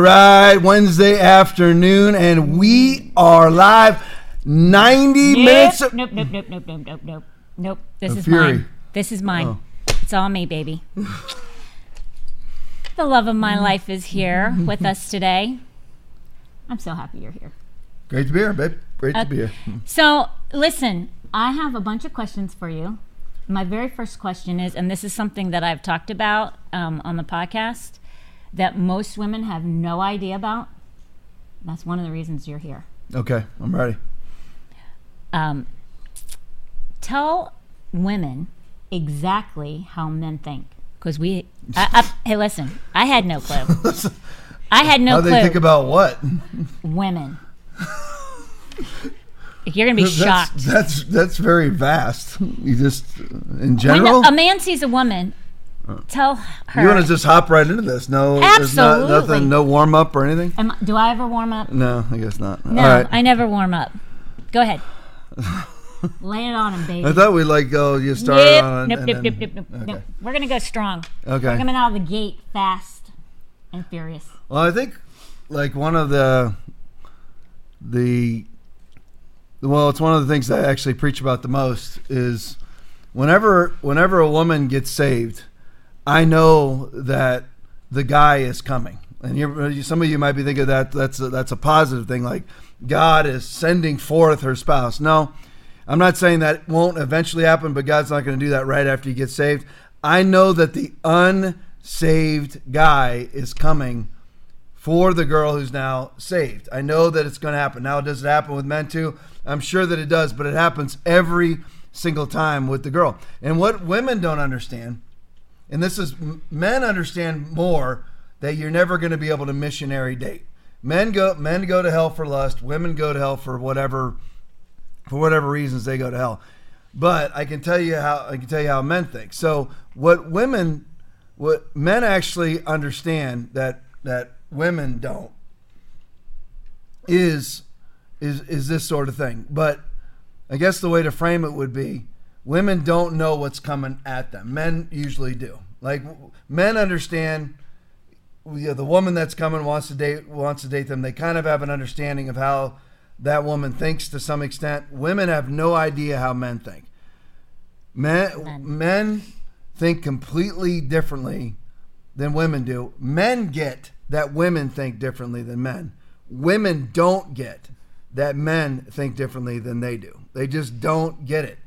All right, Wednesday afternoon, and we are live. 90 minutes. Nope, nope, nope, nope, nope, nope, nope, nope. Nope. This is Fury. mine. This is mine. Oh. It's all me, baby. the love of my life is here with us today. I'm so happy you're here. Great to be here, babe. Great to be here. So, listen, I have a bunch of questions for you. My very first question is, and this is something that I've talked about um, on the podcast that most women have no idea about. That's one of the reasons you're here. Okay, I'm ready. um, tell women exactly how men think because we I, I, hey listen i had no clue i had no How clue they think about what? women you're gonna be That's, shocked that's that's very vast. You just in when general. a man sees a woman tell her you want to just hop right into this? No, there's not, Absolutely. nothing, no warm up or anything. Am, do i ever warm up No, I guess not. no All right. i never warm up go ahead lay it on him baby I thought we'd like go. You start Yep. on. Nope, and nope, then- nope, nope, nope, okay. nope. We're gonna go strong. Okay. We're coming out of the gate fast and furious. Well, I think like one of the the well, it's one of the things that I actually preach about the most is whenever whenever a woman gets saved, I know that the guy is coming. And some of you might be thinking that that's a, that's a positive thing, like God is sending forth her spouse. No, I'm not saying that won't eventually happen, but God's not going to do that right after you get saved. I know that the unsaved guy is coming for the girl who's now saved. I know that it's going to happen. Now, does it happen with men too? I'm sure that it does, but it happens every single time with the girl. And what women don't understand, and this is men understand more that you're never going to be able to missionary date. Men go men go to hell for lust, women go to hell for whatever for whatever reasons they go to hell. But I can tell you how I can tell you how men think. So what women what men actually understand that that women don't is is is this sort of thing. But I guess the way to frame it would be women don't know what's coming at them. Men usually do. Like men understand you know, the woman that's coming wants to date wants to date them. They kind of have an understanding of how that woman thinks to some extent. Women have no idea how men think. Men Men. men think completely differently than women do. Men get that women think differently than men. Women don't get that men think differently than they do. They just don't get it.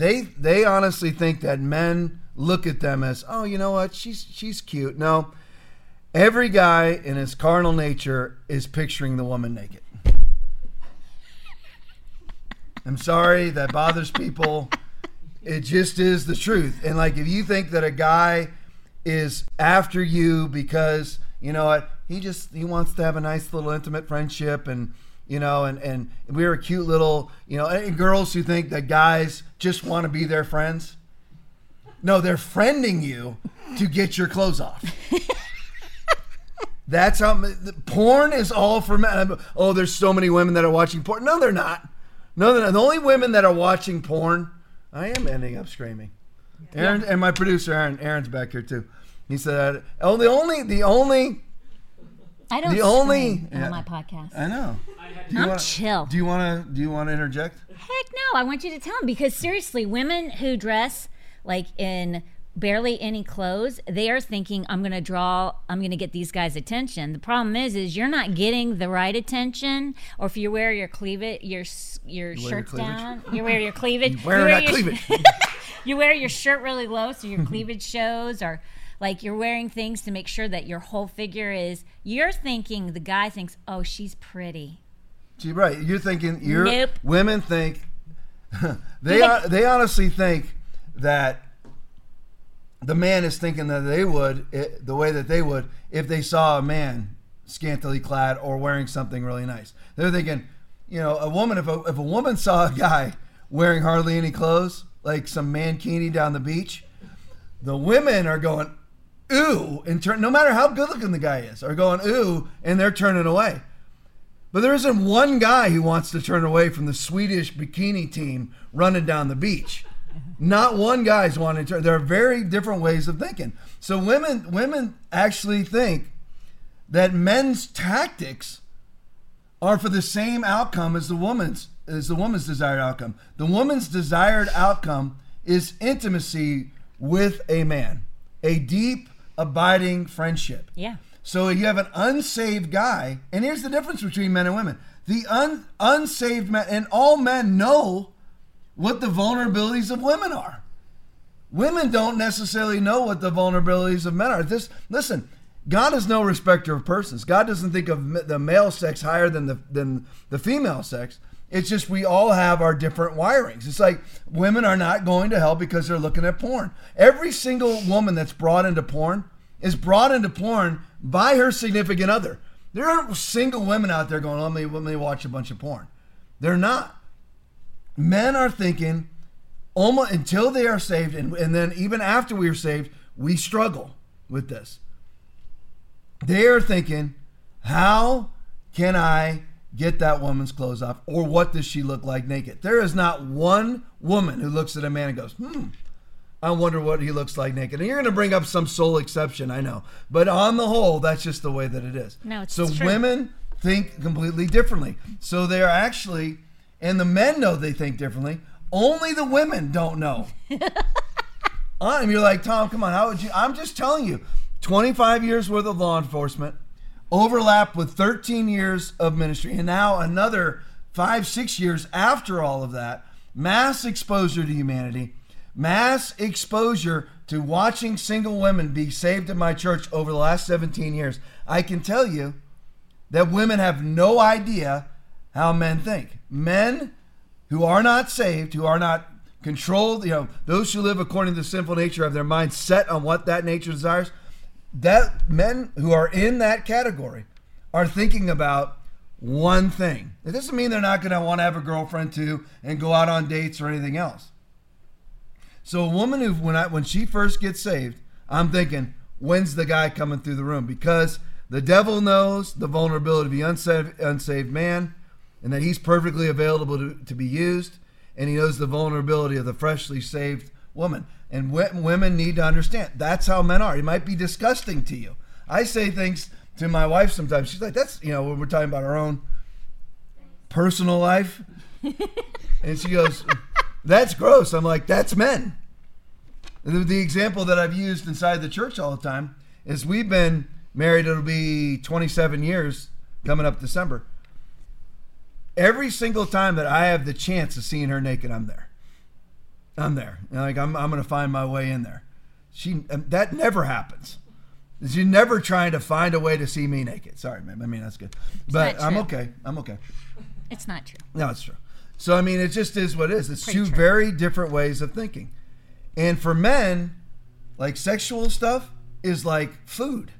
They they honestly think that men look at them as, "Oh, you know what? She's she's cute." No. Every guy in his carnal nature is picturing the woman naked. I'm sorry that bothers people. It just is the truth. And like if you think that a guy is after you because, you know what, he just he wants to have a nice little intimate friendship and you know, and, and we're a cute little, you know, and girls who think that guys just want to be their friends. No, they're friending you to get your clothes off. That's how porn is all for men. Oh, there's so many women that are watching porn. No, they're not. No, they're not. The only women that are watching porn. I am ending up screaming. Aaron and my producer Aaron. Aaron's back here too. He said, "Oh, the only, the only, I don't The only- yeah. on my podcast. I know. Do you I'm wanna- chill. Do you want to? Do you want to interject? Heck no, I want you to tell them because seriously, women who dress like in barely any clothes, they are thinking I'm going to draw, I'm going to get these guys' attention. The problem is, is you're not getting the right attention, or if you wear your cleavage, your your wear your shirt cleavage? down, you wear your cleavage, You wear that your, cleavage. you wear your shirt really low so your cleavage shows, or like you're wearing things to make sure that your whole figure is. You're thinking the guy thinks, oh, she's pretty. See, right. You're thinking. You're Nope. women think. they are, they honestly think that the man is thinking that they would it, the way that they would if they saw a man scantily clad or wearing something really nice. They're thinking, you know, a woman if a if a woman saw a guy wearing hardly any clothes, like some mankini down the beach, the women are going ooh and turn no matter how good looking the guy is, are going ooh and they're turning away. But there isn't one guy who wants to turn away from the Swedish bikini team running down the beach. Not one guy's wanting to. There are very different ways of thinking. So women women actually think that men's tactics are for the same outcome as the woman's as the woman's desired outcome. The woman's desired outcome is intimacy with a man, a deep, abiding friendship. Yeah. So you have an unsaved guy, and here's the difference between men and women. The un, unsaved men, and all men know what the vulnerabilities of women are. Women don't necessarily know what the vulnerabilities of men are. This, listen, God is no respecter of persons. God doesn't think of the male sex higher than the than the female sex. It's just we all have our different wirings. It's like women are not going to hell because they're looking at porn. Every single woman that's brought into porn is brought into porn by her significant other. There aren't single women out there going, let me, let me watch a bunch of porn. They're not. Men are thinking almost until they are saved, and, and then even after we are saved, we struggle with this. They are thinking, how can I get that woman's clothes off? Or what does she look like naked? There is not one woman who looks at a man and goes, hmm, I wonder what he looks like naked. And you're going to bring up some sole exception, I know. But on the whole, that's just the way that it is. No, it's so true. women think completely differently. So they're actually, and the men know they think differently. Only the women don't know. And you're like, Tom, come on, how would you? I'm just telling you, 25 years worth of law enforcement, overlap with 13 years of ministry, and now another five, six years after all of that, mass exposure to humanity, mass exposure to watching single women be saved in my church over the last 17 years. I can tell you that women have no idea how men think. Men who are not saved, who are not controlled, you know, those who live according to the sinful nature of their mind set on what that nature desires, that men who are in that category are thinking about one thing. It doesn't mean they're not going to want to have a girlfriend too and go out on dates or anything else. So a woman who when I when she first gets saved, I'm thinking, when's the guy coming through the room? Because the devil knows the vulnerability of the unsaved, unsaved man and that he's perfectly available to, to be used and he knows the vulnerability of the freshly saved woman. And w- women need to understand that's how men are. It might be disgusting to you. I say things to my wife sometimes. She's like, "That's you know when we're talking about our own personal life," and she goes, "That's gross." I'm like, "That's men." The, the example that I've used inside the church all the time is we've been married. It'll be 27 years coming up December every single time that I have the chance of seeing her naked, I'm there. I'm there. Like I'm, I'm going to find my way in there. She that never happens. She's never trying to find a way to see me naked. Sorry, man. I mean that's good, but I'm okay. I'm okay. It's not true. No, it's true. So I mean, it just is what it is. It's Pretty two true. very different ways of thinking. And for men, like sexual stuff is like food.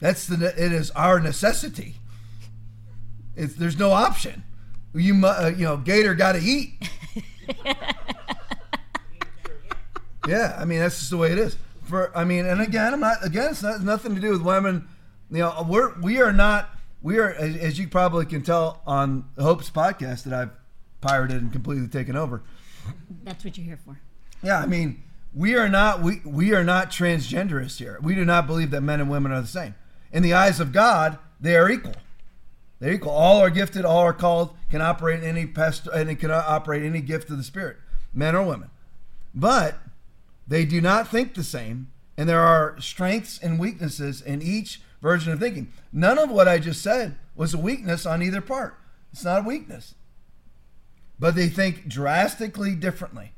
That's the it is our necessity. It's there's no option. You mu- uh, you know, Gator got to eat. yeah, I mean that's just the way it is. For I mean, and again, I'm not again. It's not nothing to do with women. You know, we're we are not we are as, as you probably can tell on Hope's podcast that I've pirated and completely taken over. That's what you're here for. Yeah, I mean, we are not we we are not transgenderists here. We do not believe that men and women are the same. In the eyes of God, they are equal. They're equal. All are gifted. All are called. Can operate any pest and can operate any gift of the Spirit, men or women. But they do not think the same, and there are strengths and weaknesses in each version of thinking. None of what I just said was a weakness on either part. It's not a weakness. But they think drastically differently.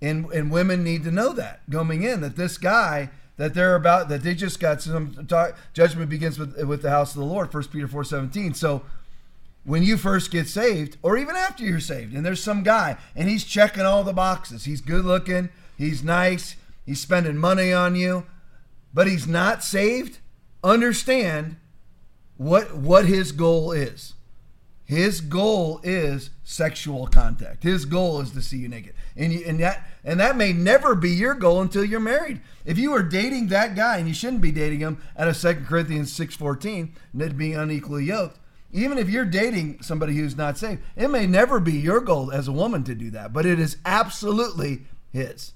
And, and women need to know that going in that this guy that they're about that they just got some talk, judgment begins with with the house of the Lord. First Peter four seventeen. So when you first get saved, or even after you're saved, and there's some guy and he's checking all the boxes. He's good looking. He's nice. He's spending money on you, but he's not saved. Understand what what his goal is. His goal is sexual contact. His goal is to see you naked, and you, and that and that may never be your goal until you're married. If you are dating that guy, and you shouldn't be dating him, out of Second Corinthians six fourteen, that being unequally yoked. Even if you're dating somebody who's not saved, it may never be your goal as a woman to do that, but it is absolutely his,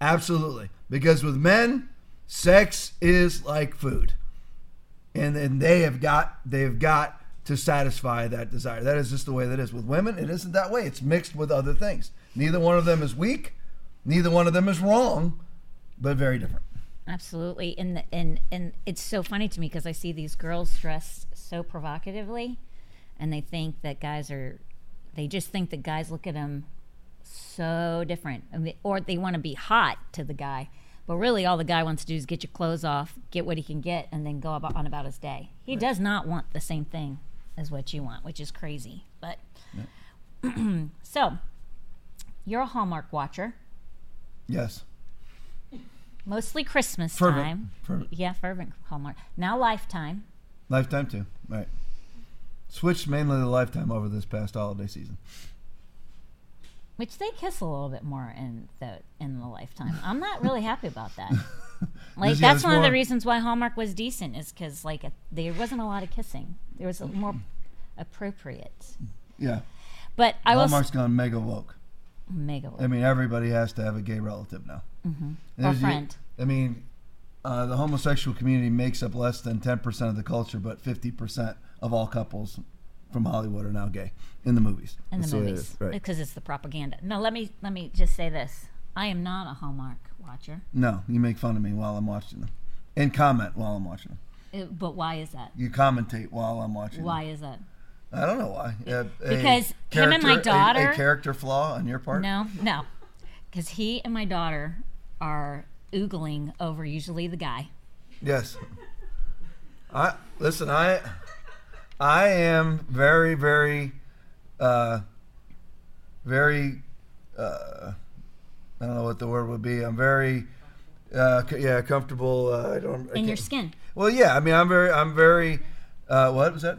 absolutely. Because with men, sex is like food. and then they have got they have got to satisfy that desire. That is just the way that is. With women, it isn't that way. It's mixed with other things. Neither one of them is weak. Neither one of them is wrong, but very different. Absolutely, and the, and and it's so funny to me because I see these girls dressed so provocatively, and they think that guys are, they just think that guys look at them so different, I mean, or they want to be hot to the guy, but really all the guy wants to do is get your clothes off, get what he can get, and then go about on about his day. He does not want the same thing as what you want, which is crazy. But so, you're a Hallmark watcher. Yes. Mostly Christmas Fervent. time. Fervent. Yeah, fervent Hallmark. Now Lifetime. Lifetime too. Right. Switched mainly to Lifetime over this past holiday season. Which they kiss a little bit more in the in the lifetime. I'm not really happy about that. Like yeah, that's one of the reasons why Hallmark was decent is because like a, there wasn't a lot of kissing. There was a more appropriate. Yeah. But I was Hallmark's gone mega woke. mega. Woke. I mean, everybody has to have a gay relative now. Mm-hmm. Or friend. I mean, uh, the homosexual community makes up less than 10% of the culture, but 50% of all couples from Hollywood are now gay in the movies. in That's the it movies Right. because it's the propaganda. No, let me let me just say this. I am not a Hallmark watcher. No, you make fun of me while I'm watching them. And comment while I'm watching them. It- but why is that? You commentate while I'm watching Why is that? I don't know why. A Because him and my character- a- daughter- A, character flaw on your part? No, no, because he and my daughter are oogling over usually the guy. Yes. I listen. I I am very very uh, very uh, I don't know what the word would be. I'm very uh, c- yeah comfortable. Uh, I don't I in your can't- skin. Well, yeah. I mean, I'm very I'm very uh, what was that?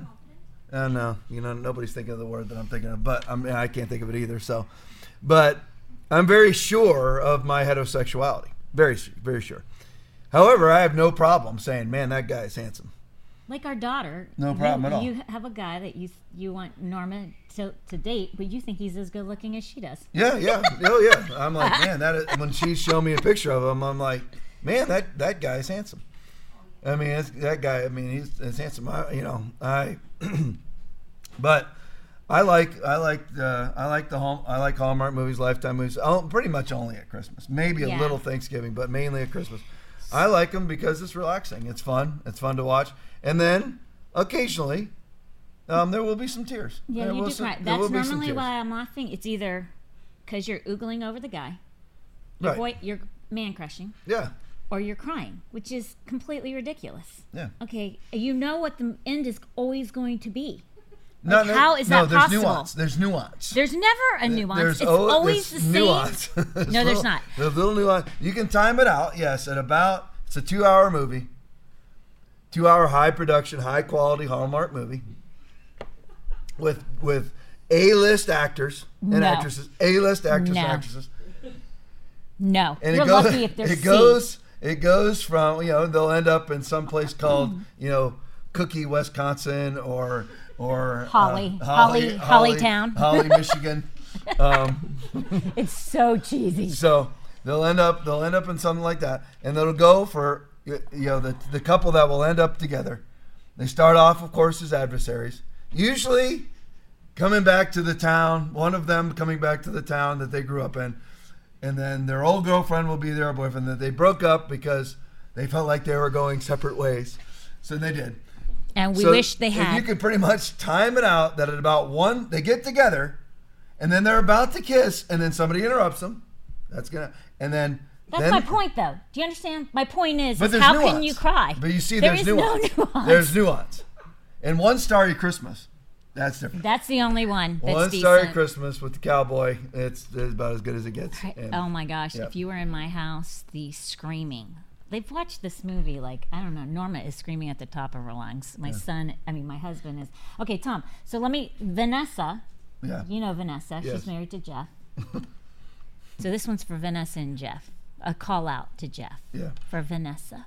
Oh no, you know nobody's thinking of the word that I'm thinking of, but I mean I can't think of it either. So, but I'm very sure of my heterosexuality. Very very sure. However, I have no problem saying, "Man, that guy is handsome." Like our daughter. No you- problem at all. You have a guy that you you want Norma to, to date, but you think he's as good looking as she does. Yeah, yeah, oh yeah. I'm like, man, that is, when she showed me a picture of him, I'm like, man, that that guy is handsome. I mean, it's, that guy. I mean, he's, he's handsome. I, you know, I. but I like I like the I like the home I like Hallmark movies, Lifetime movies. Oh, pretty much only at Christmas, maybe a Yeah. little Thanksgiving, but mainly at Christmas. I like them because it's relaxing. It's fun. It's fun to watch, and then occasionally. Um, there will be some tears. Yeah, There you do some- right. That's normally why I'm laughing. It's either because you're oogling over the guy, you're, Right. boy, you're man crushing, Yeah, or you're crying, which is completely ridiculous. yeah. Okay, you know what the end is always going to be. No, Like, no, how is no, that there's possible? nuance. There's nuance. There's never a nuance. There's it's al- always the same. nuance. There's No, there's not. There's a little nuance. You can time it out. Yes, at about it's a two-hour movie, two-hour high production, high quality Hallmark movie with with A-list actors and No. actresses, A-list actors No. and actresses, No, and you're goes. lucky if there's it C. goes. It goes from you know they'll end up in some place called mm. you know Cookie, Wisconsin, or or uh, Holly. Holly- Hollytown. Holly, Michigan. Um, It's so cheesy. so they'll end up they'll end up in something like that, and it'll go for you know the the couple that will end up together. They start off, of course, as adversaries. Usually, coming back to the town, one of them coming back to the town that they grew up in, and then their old girlfriend will be their boyfriend. That they broke up because they felt like they were going separate ways. So they did. And we So wish they if had. You can pretty much time it out that at about one they get together, and then they're about to kiss, and then somebody interrupts them. That's gonna, and then That's then, my point, though. Do you understand? My point is, is how nuance. can you cry? But you see, There there's is nuance. no nuance. There's nuance. And one starry Christmas, that's different. That's the only one that's one decent. starry Christmas with the cowboy, it's, it's about as good as it gets. And- oh my gosh! Yep. If you were in my house, the screaming. They've watched this movie like I don't know. Norma is screaming at the top of her lungs. My son, I mean my husband is. Okay, Tom. So let me. Vanessa, yeah. you know Vanessa. Yes. She's married to Jeff. so this one's for Vanessa and Jeff. A call out to Jeff Yeah. for Vanessa.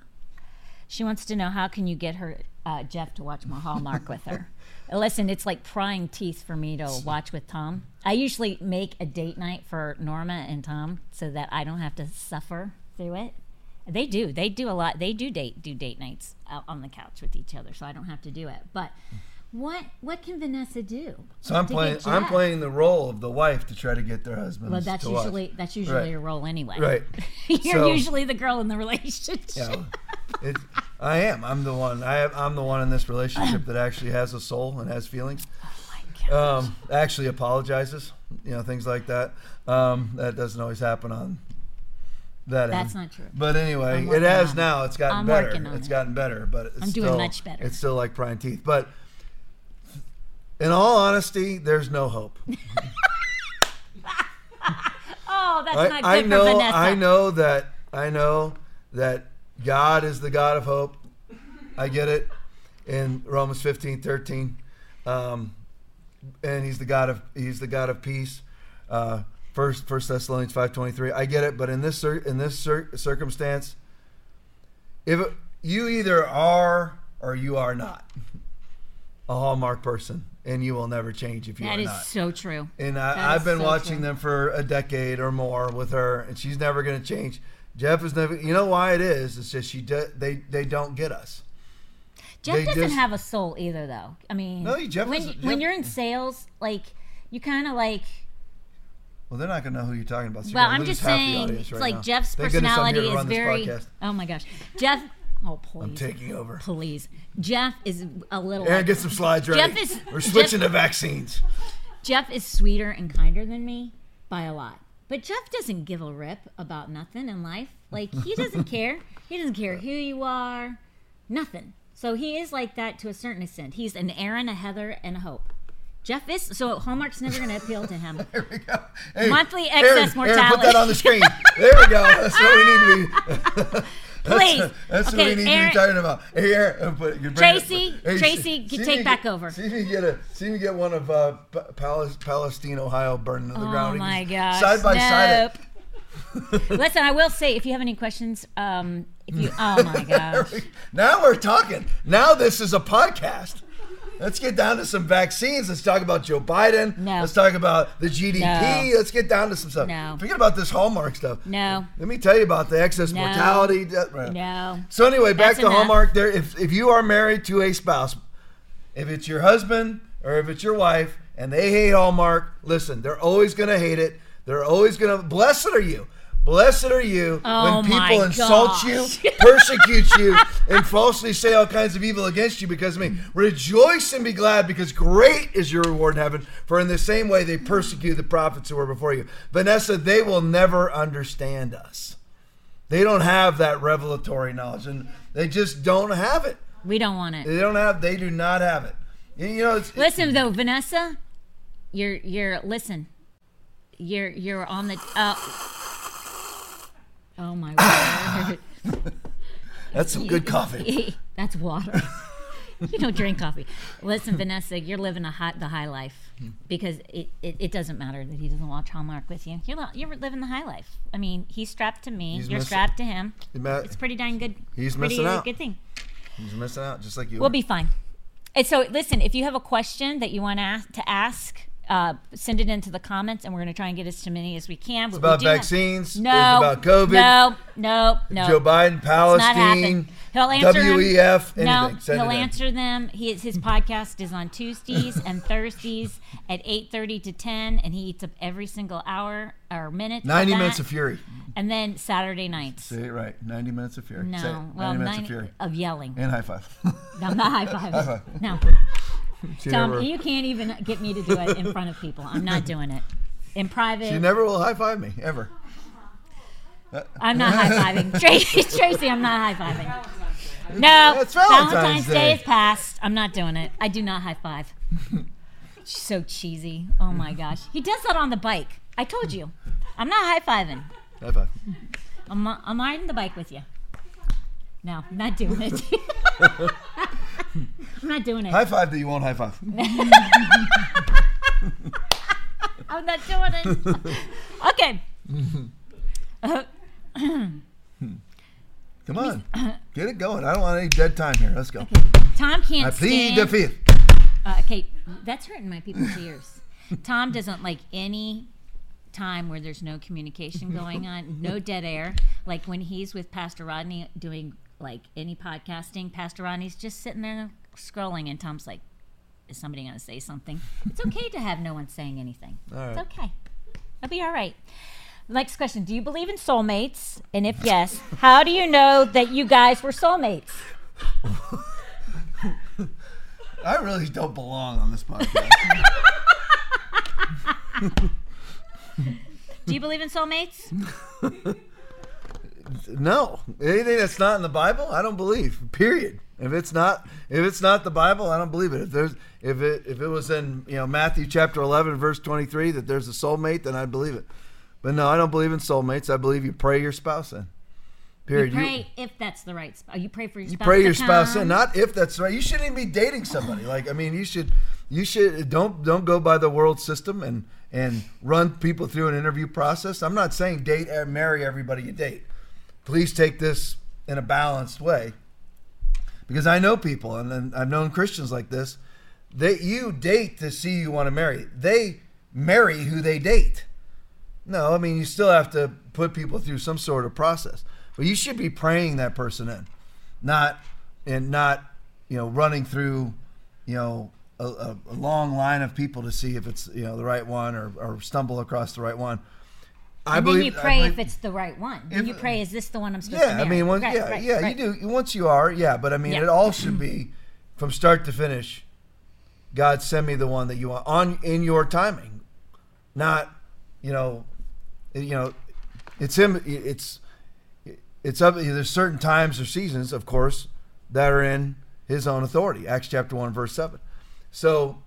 She wants to know how can you get her uh, Jeff to watch more Hallmark with her. Listen, it's like prying teeth for me to watch with Tom. I usually make a date night for Norma and Tom so that I don't have to suffer through it. They do. They do a lot. They do date do date nights out on the couch with each other, so I don't have to do it. But what what can Vanessa do? So I'm playing. I'm playing the role of the wife to try to get their husband. Well, that's usually that's usually Right. your role anyway. Right. You're So- usually the girl in the relationship. Yeah, it, I am. I'm the one. I have, I'm the one in this relationship that actually has a soul and has feelings. Oh my God. Um, actually apologizes. You know, things like that. Um, that doesn't always happen on that That's not true. But anyway, it has it. now. It's gotten I'm better. It's it. gotten better, but it's I'm doing still, much better. It's still like prying teeth. But in all honesty, there's no hope. Oh, that's I, not good I for know. Vanessa. I know that. I know that God is the God of hope. I get it in Romans 15, 13. Um, and he's the God of he's the God of peace. Uh, first First Thessalonians five twenty three. I get it, but in this cir- in this cir- circumstance, if it, you either are or you are not a Hallmark person, and you will never change if you That are is not. so true. And I, I've been so watching true. them for a decade or more with her, and she's never going to change. Jeff is never. You know why it is? It's just she. Do, they they don't get us. Jeff They doesn't just- have a soul either, though. I mean, No, Jeff when is- Jeff- when you're in sales, like you kind of like. Well, they're not going to know who you're talking about. So Well, I'm just saying, it's right like now. Jeff's Thank goodness I'm here personality is very. Oh my gosh, Jeff. Oh please. I'm taking over. Please, Jeff is a little. Aaron, get some slides ready. Jeff is- We're Jeff- switching to vaccines. Jeff is sweeter and kinder than me by a lot. But Jeff doesn't give a rip about nothing in life. Like he doesn't care. He doesn't care who you are. Nothing. So he is like that to a certain extent. He's an Aaron, a Heather, and a Hope. Jeff is so Hallmark's never going to appeal to him. There we go. Hey, Monthly Aaron, excess Aaron, put that on the screen. There we go. That's what we need to be. Please. That's, that's what Okay, we need Aaron- to be talking about. Hey, Aaron, you bring Tracy, hey, Tracy, see- take back get- over. See me get a. See me get one of uh, Palestine, Ohio, burning to the Oh ground. We my gosh. Side by side. it. Listen, I will say if you have any questions, um, if you oh my gosh. now we're talking. Now this is a podcast. Let's get down to some vaccines. Let's talk about Joe Biden. No. Let's talk about the GDP. No. Let's get down to some stuff. No. Forget about this Hallmark stuff. No. Let me tell you about the excess No. mortality. No. So anyway, back That's to enough. Hallmark. There, if if you are married to a spouse, if it's your husband or if it's your wife, and they hate Hallmark, listen, they're always gonna hate it. They're always gonna. Blessed are you. Blessed are you Oh when people insult gosh. you, persecute you, and falsely say all kinds of evil against you because of me. Rejoice and be glad because great is your reward in heaven. For in the same way they persecuted the prophets who were before you. Vanessa, they will never understand us. They don't have that revelatory knowledge, and they just don't have it. We don't want it. They don't have. They do not have it. You you know, it's, Listen though, Vanessa, you're you're listen. You're you're on the uh, Oh my word. that's some good coffee. That's water. you don't drink coffee. Listen, Vanessa, you're living a high, the high life hmm. because it, it, it doesn't matter that he doesn't watch Hallmark with you. You're, you're living the high life. I mean, he's strapped to me. He's you're missing- strapped to him. It's pretty dang good. He's pretty missing out. Good thing. He's missing out, just like you. We'll are. be fine. And so, listen, if you have a question that you want to ask, to ask uh, send it into the comments, and we're going to try and get as many as we can. It's about vaccines. no, It's about COVID. No, no, no. Joe Biden, It's not happen. Palestine, He'll answer them. WEF, anything. No, Send he'll it in. answer them. He, his podcast is on Tuesdays and Thursdays at eight thirty to ten, and he eats up every single hour or minute. 90 of minutes of fury. and then Saturday nights. Say it right. 90 minutes of fury. No, it. 90 well, minutes 90 of fury. of yelling. And high five. No, not high five. High five. No, She Tom, never, you can't even get me to do it in front of people. I'm not doing it. In private, she never will high five me, ever. I'm not high fiving. Tracy, Tracy, I'm not high fiving. No, It's Valentine's Day. is past. I'm not doing it. I do not high five. She's so cheesy. Oh my gosh. He does that on the bike. I told you. I'm not high fiving. High five. I'm, I'm riding the bike with you. No, I'm not doing it. I'm not doing it. High five that you won't high five. I'm not doing it. okay. Come on. Get it going. I don't want any dead time here. Let's go. Tom can't I plead stand. the fifth. Uh, okay, that's hurting my people's ears. Tom doesn't like any time where there's no communication going on, no dead air. Like when he's with Pastor Rodney doing like any podcasting, Pastor Rodney's just sitting there scrolling, and Tom's like, "Is somebody going to say something?" It's okay to have no one saying anything. Right. It's okay. I'll be all right. Next question: Do you believe in soulmates? And if yes, how do you know that you guys were soulmates? I really don't belong on this podcast. Do you believe in soulmates? no, anything that's not in the Bible, I don't believe. Period. If it's not, if it's not the Bible, I don't believe it. If there's, if it, if it was in, you know, Matthew chapter eleven, verse twenty three, that there's a soulmate, then I'd believe it. But no, I don't believe in soulmates. I believe you pray your spouse in. Period. You pray if that's the right spouse. You pray for your You spouse. pray your spouse come. in, not if that's right. You shouldn't even be dating somebody. Like I mean, you should you should don't don't go by the world system and and run people through an interview process. I'm not saying date and marry everybody you date. Please take this in a balanced way, because I know people and, and I've known Christians like this. That you date to see you want to marry. They marry who they date. No, I mean you still have to put people through some sort of process. But you should be praying that person in, not and not you know running through you know a, a, long line of people to see if it's you know the right one or, or stumble across the right one. I And believe then you pray believe- if it's the right one. If- you pray, is this the one I'm supposed yeah, to I marry? mean, once, Right, yeah, right, yeah, right. you do. Once you are, yeah, but I mean, Yeah. it all should be from start to finish. God send me the one that you want on in your timing, not, you know, you know, it's him. It's it's up. There's certain times or seasons, of course, that are in His own authority. Acts chapter one, verse seven. So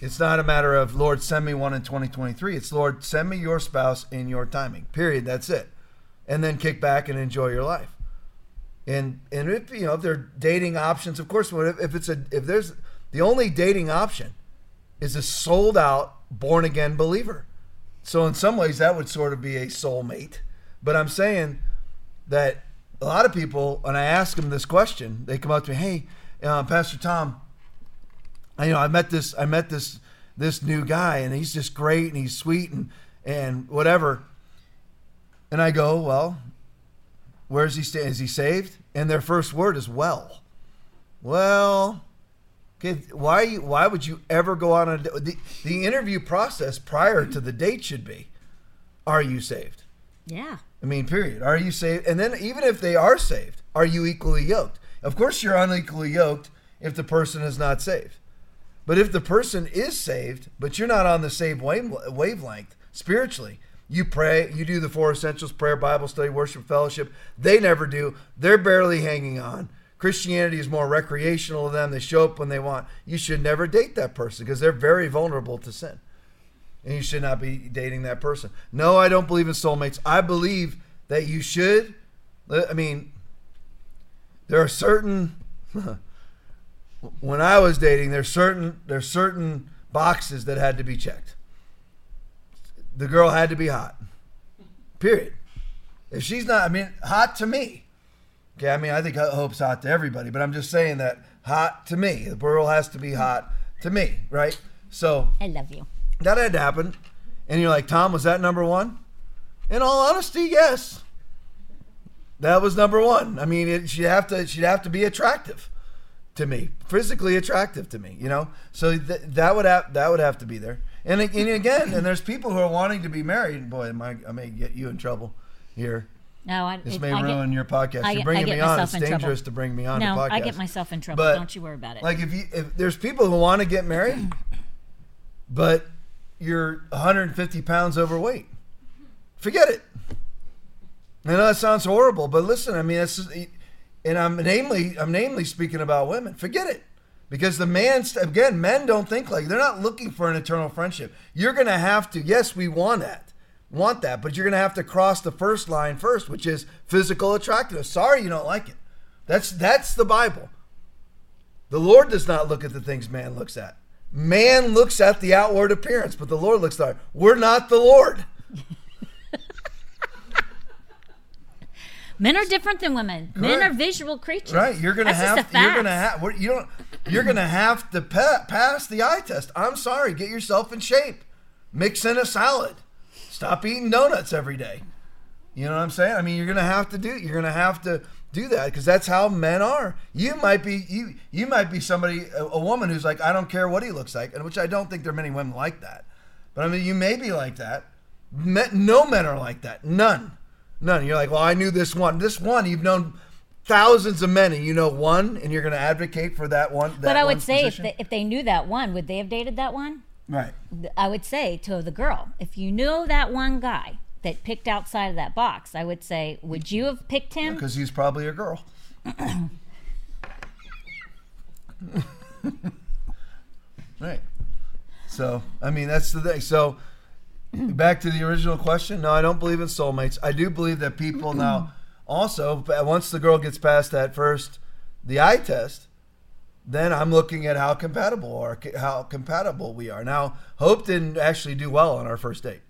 it's not a matter of Lord, send me one in 2023. It's Lord, send me your spouse in your timing. Period. That's it. And then kick back and enjoy your life. And and if you know if they're dating options, of course, if, if it's a if there's the only dating option is a sold out born again believer. So in some ways that would sort of be a soulmate. But I'm saying that a lot of people, and I ask them this question, they come up to me, "Hey, uh, Pastor Tom, you know, I met this, I met this, this new guy, and he's just great, and he's sweet, and and whatever." And I go, "Well, where's he stay? Is he saved?" And their first word is, "Well." Well, okay. Why? you- Why would you ever go on a the, the interview process prior to the date should be, "Are you saved?" Yeah. I mean, period. Are you saved? And then even if they are saved, are you equally yoked? Of course, you're unequally yoked if the person is not saved. But if the person is saved, but you're not on the same wave, wavelength spiritually, you pray, you do the four essentials prayer, Bible study, worship, fellowship. They never do. They're barely hanging on. Christianity is more recreational to them. They show up when they want. You should never date that person because they're very vulnerable to sin and you should not be dating that person. No, I don't believe in soulmates. I believe that you should. I mean, there are certain. when I was dating, there's certain there's certain boxes that had to be checked. The girl had to be hot. Period. If she's not, I mean, hot to me. Okay, I mean, I think Hope's hot to everybody, but I'm just saying that hot to me. The girl has to be hot to me, right? So I love you. that had to happen. And you're like, Tom, was that number one? In all honesty, yes. That was number one. I mean, it, she'd have to she'd have to be attractive to me, physically attractive to me. You know, so th- that would have that would have to be there. And, and again, and there's people who are wanting to be married. Boy, am I, I may get you in trouble here. No, I. This may I get- ruin your podcast. I You're get- bringing get me on. myself It's in trouble. to bring me on. No. I get myself in trouble. But, Don't you worry about it. Like if you if there's people who want to get married, but you're 150 pounds overweight, forget it. I know that sounds horrible, but listen, I mean, it's and I'm namely I'm namely speaking about women. Forget it. Because the man, again, men don't think like they're not looking for an eternal friendship. You're going to have to, yes, we want that, want that, but you're going to have to cross the first line first, which is physical attractiveness. Sorry, you don't like it. That's that's the Bible. The Lord does not look at the things man looks at. Man looks at the outward appearance, but the Lord looks at. We're not the Lord. Men are different than women. Men Correct. are visual creatures. Right, you're gonna That's have a you're fact. gonna have what- you don't you're gonna have to pa- pass the eye test. I'm sorry, get yourself in shape. Mix in a salad. Stop eating donuts every day. You know what I'm saying? I mean, you're gonna have to do. You're gonna have to do that because that's how men are. You might be you you might be somebody a, a woman who's like, I don't care what he looks like, and which I don't think there are many women like that. But I mean, you may be like that. Men, no men are like that. None, none. You're like, well, I knew this one. This one, you've known thousands of men, and you know one, and you're going to advocate for that one. That But I would say if they, if they knew that one, would they have dated that one? right. I would say to the girl, if you knew that one guy that picked outside of that box, I would say, would you have picked him? Because he's probably a girl. right. So, I mean, that's the thing. So, back to the original question. No, I don't believe in soulmates. I do believe that people now also, once the girl gets past that first, the eye test, then I'm looking at how compatible are how compatible we are. Now, Hope didn't actually do well on our first date.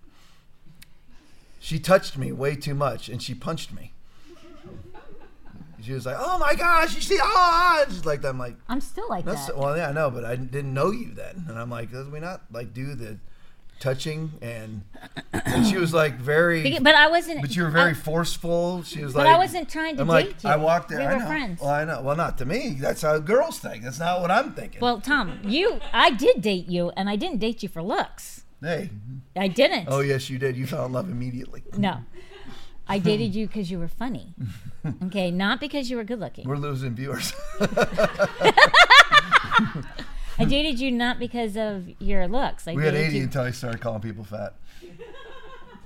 She touched me way too much, and she punched me. She was like, "Oh my gosh, you see, ah!" Just like that. I'm like, I'm still like "That's that. well, yeah, I know, but I didn't know you then." And I'm like, "Does we not like do the touching?" And, and she was like very, But I wasn't. but you were very I- forceful. She was But like, I wasn't trying to I'm date like, you. I walked there. We I were know. friends. Well, I know. Well, not to me. That's how girls think. That's not what I'm thinking. well, Tom, you, I did date you, and I didn't date you for looks. hey, I didn't. oh yes, you did. You fell in love immediately. No. I dated you because you were funny. Okay, not because you were good looking. We're losing viewers. I dated you not because of your looks. I we had dated 80 you. until I started calling people fat.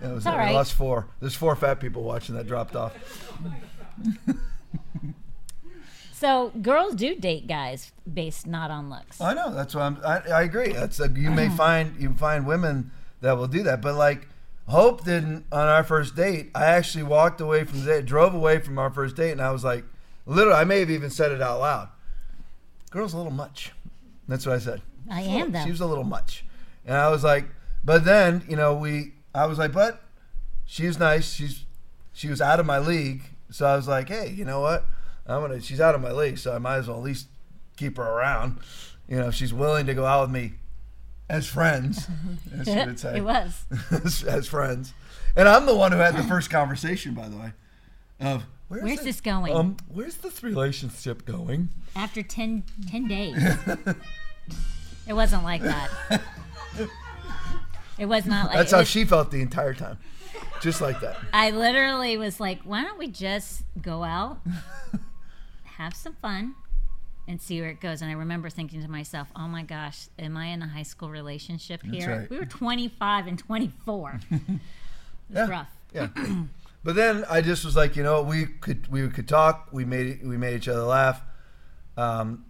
It was all right. lost four. There's four fat people watching that dropped off. So girls do date guys based not on looks. I know. That's why I'm. I, I agree. That's you may find you find women that will do that, but like Hope didn't on our first date. I actually walked away from the date, drove away from our first date, and I was like, literally, I may have even said it out loud. Girl's a little much. That's what I said. I am though. She was a little much, and I was like, but then you know we. I was like, but she's nice. She's she was out of my league, so I was like, hey, you know what? I'm gonna. She's out of my league, so I might as well at least keep her around. You know, if she's willing to go out with me as friends, as she would say, it was. as, as friends. And I'm the one who had the first conversation, by the way. Of where's, Where's it- this going? Um, where's this relationship going? After 10, 10 days. it wasn't like that. It was not like that. That's how was- she felt the entire time, just like that. I literally was like, why don't we just go out, have some fun, and see where it goes? And I remember thinking to myself, oh my gosh, am I in a high school relationship here? right. We were 25 and 24. it was Yeah. rough. Yeah. but then I just was like, you know, we could we could talk. We made we made each other laugh, um,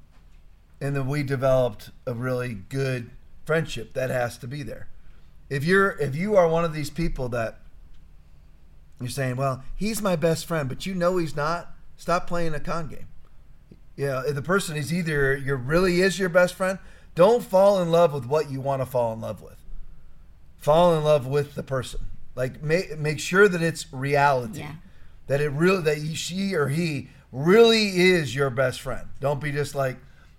and then we developed a really good friendship. That has to be there. If you're if you are one of these people that you're saying, well, he's my best friend, but you know he's not. Stop playing a con game. Yeah, if the person is either you really is your best friend. Don't fall in love with what you want to fall in love with. Fall in love with the person. Like make make sure that it's reality. Yeah. That it really that he, she or he really is your best friend. Don't be just like,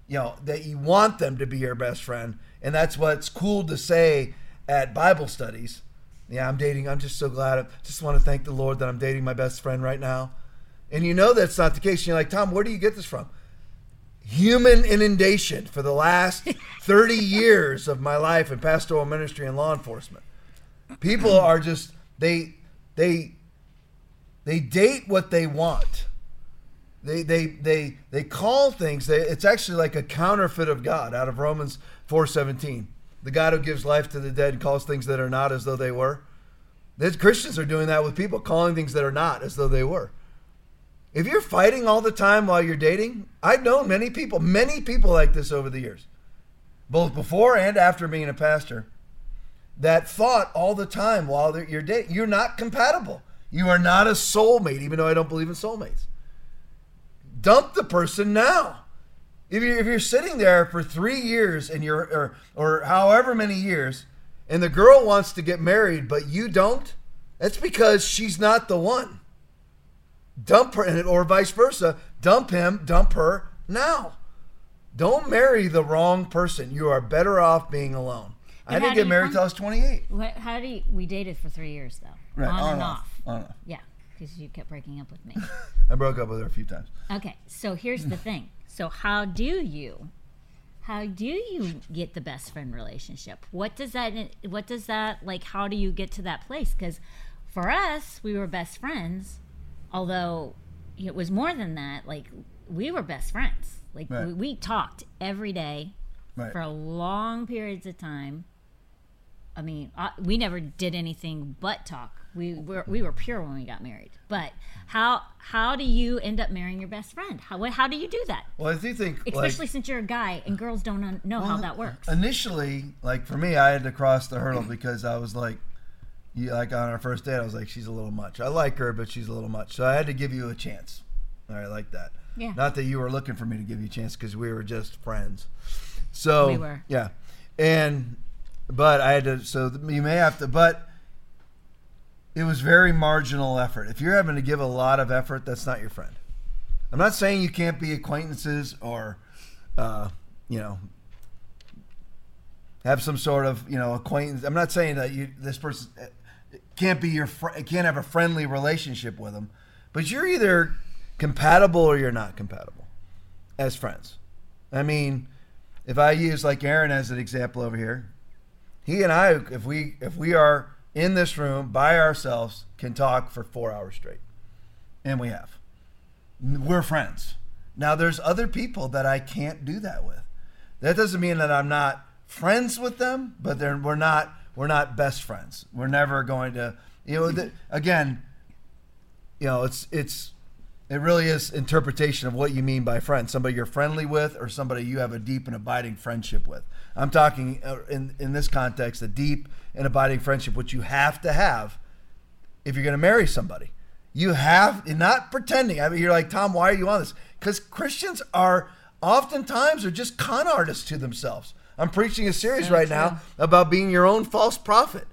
you know, that you want them to be your best friend, and that's what's cool to say at Bible studies. Yeah, I'm dating. I'm just so glad. I just want to thank the Lord that I'm dating my best friend right now. And you know that's not the case. You're like, Tom, where do you get this from? Human inundation for the last 30 years of my life in pastoral ministry and law enforcement. People are just they they they date what they want. They they they they call things. They, it's actually like a counterfeit of God out of Romans 4:17. The God who gives life to the dead calls things that are not as though they were. There's Christians are doing that with people, calling things that are not as though they were. If you're fighting all the time while you're dating, I've known many people, many people like this over the years, both before and after being a pastor, that thought all the time while you're dating. You're not compatible. You are not a soulmate, even though I don't believe in soulmates. Dump the person now. If you're, if you're sitting there for three years and you're or or however many years, and the girl wants to get married but you don't, that's because she's not the one dump her or vice versa dump him dump her now don't marry the wrong person you are better off being alone I didn't get married till I was 28. What, how do you, we dated for three years though, Right, on, and off. On and off. Yeah, because you kept breaking up with me. I broke up with her a few times. okay, so here's the thing. So how do you, how do you get the best friend relationship? What does that, what does that like? How do you get to that place? Because for us, we were best friends, although it was more than that. Like we were best friends. Like Right. we, we talked every day Right. for long periods of time. I mean, I, we never did anything but talk. We were we were pure when we got married. But how how do you end up marrying your best friend? How how do you do that? Well, I do think Especially like, since you're a guy and girls don't un- know how that works. Initially, like for me, I had to cross the hurdle because I was like, you, like on our first date, I was like, she's a little much. I like her, but she's a little much. So I had to give you a chance. All right, like that. Yeah. Not that you were looking for me to give you a chance because we were just friends. So We were. Yeah, and but I had to. So you may have to, but. It was very marginal effort. If you're having to give a lot of effort, that's not your friend. I'm not saying you can't be acquaintances or, uh, you know, have some sort of you know acquaintance. I'm not saying that you this person uh, can't be your fr- can't have a friendly relationship with them, but you're either compatible or you're not compatible as friends. I mean, if I use like Aaron as an example over here, he and I, if we if we are in this room by ourselves, can talk for four hours straight, and we have. We're friends. Now, there's other people that I can't do that with. That doesn't mean that I'm not friends with them, but we're not we're not best friends. We're never going to, you know. The, again, you know, it's it's it really is interpretation of what you mean by friend. Somebody you're friendly with, or somebody you have a deep and abiding friendship with. I'm talking uh, in in this context, a deep and abiding friendship, which you have to have if you're going to marry somebody. You have not pretending. I mean, you're like Tom. Why are you on this? Because Christians are oftentimes are just con artists to themselves. I'm preaching a series So right true. now about being your own false prophet.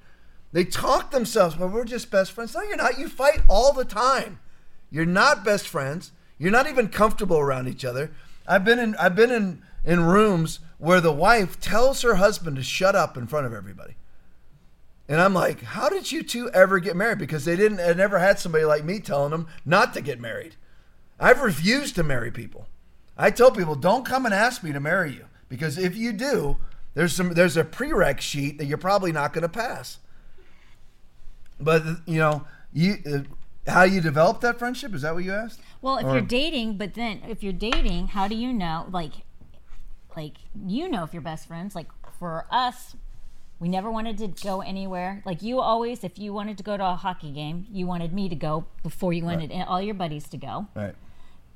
They talk themselves. Well, we're just best friends. No, you're not. You fight all the time. You're not best friends. You're not even comfortable around each other. I've been in. I've been in in rooms where the wife tells her husband to shut up in front of everybody. And I'm like, how did you two ever get married? Because they didn't, I never had somebody like me telling them not to get married. I've refused to marry people. I tell people, don't come and ask me to marry you. Because if you do, there's some, there's a prereq sheet that you're probably not going to pass. But, you know, you, uh, how you develop that friendship, is that what you asked? Well, if Or- you're dating, but then if you're dating, how do you know? Like, like you know if you're best friends. Like for us, we never wanted to go anywhere. Like you always, if you wanted to go to a hockey game, you wanted me to go before you wanted all your buddies to go. Right.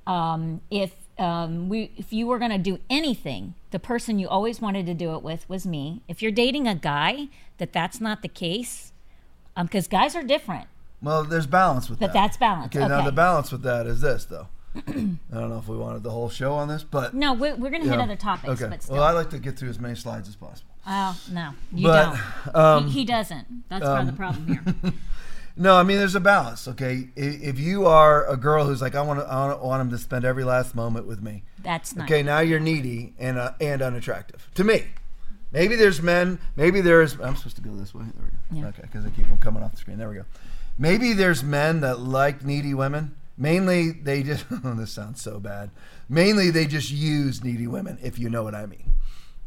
Um, if um, we, if you were going to do anything, the person you always wanted to do it with was me. If you're dating a guy, that that's not the case, because guys are different. Well, there's balance with But that. But that's balance, Okay, now the balance with that is this, though. I don't know if we wanted the whole show on this, but. No, we're, we're going to hit know, other topics, Okay. but still. Well, I like to get through as many slides as possible. Oh no, you But, don't. um, he, he doesn't. That's part of the problem here. No, I mean there's a balance. Okay, if you are a girl who's like, I want to, I want him to spend every last moment with me. That's not. Okay, now you're needy and uh, and unattractive to me. Maybe there's men. Maybe there's. I'm supposed to go this way. There we go. Yeah. Okay, because I keep them coming off the screen. There we go. Maybe there's men that like needy women. Mainly, they just. Oh, this sounds so bad. Mainly, they just use needy women. If you know what I mean.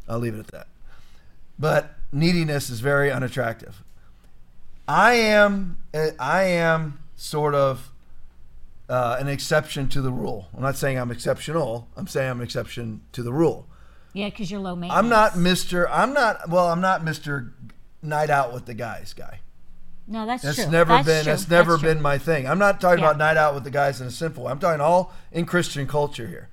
I'll leave it at that. But neediness is very unattractive. I am. uh, I am sort of uh, an exception to the rule. I'm not saying I'm exceptional. I'm saying I'm an exception to the rule. Yeah, because you're low maintenance. I'm not Mr. I'm not. Well, I'm not Mr. Night out with the guys guy. No, that's, That's true. never that's been. True. That's never true. been my thing. I'm not talking Yeah. about night out with the guys in a sinful. way. I'm talking all in Christian culture here.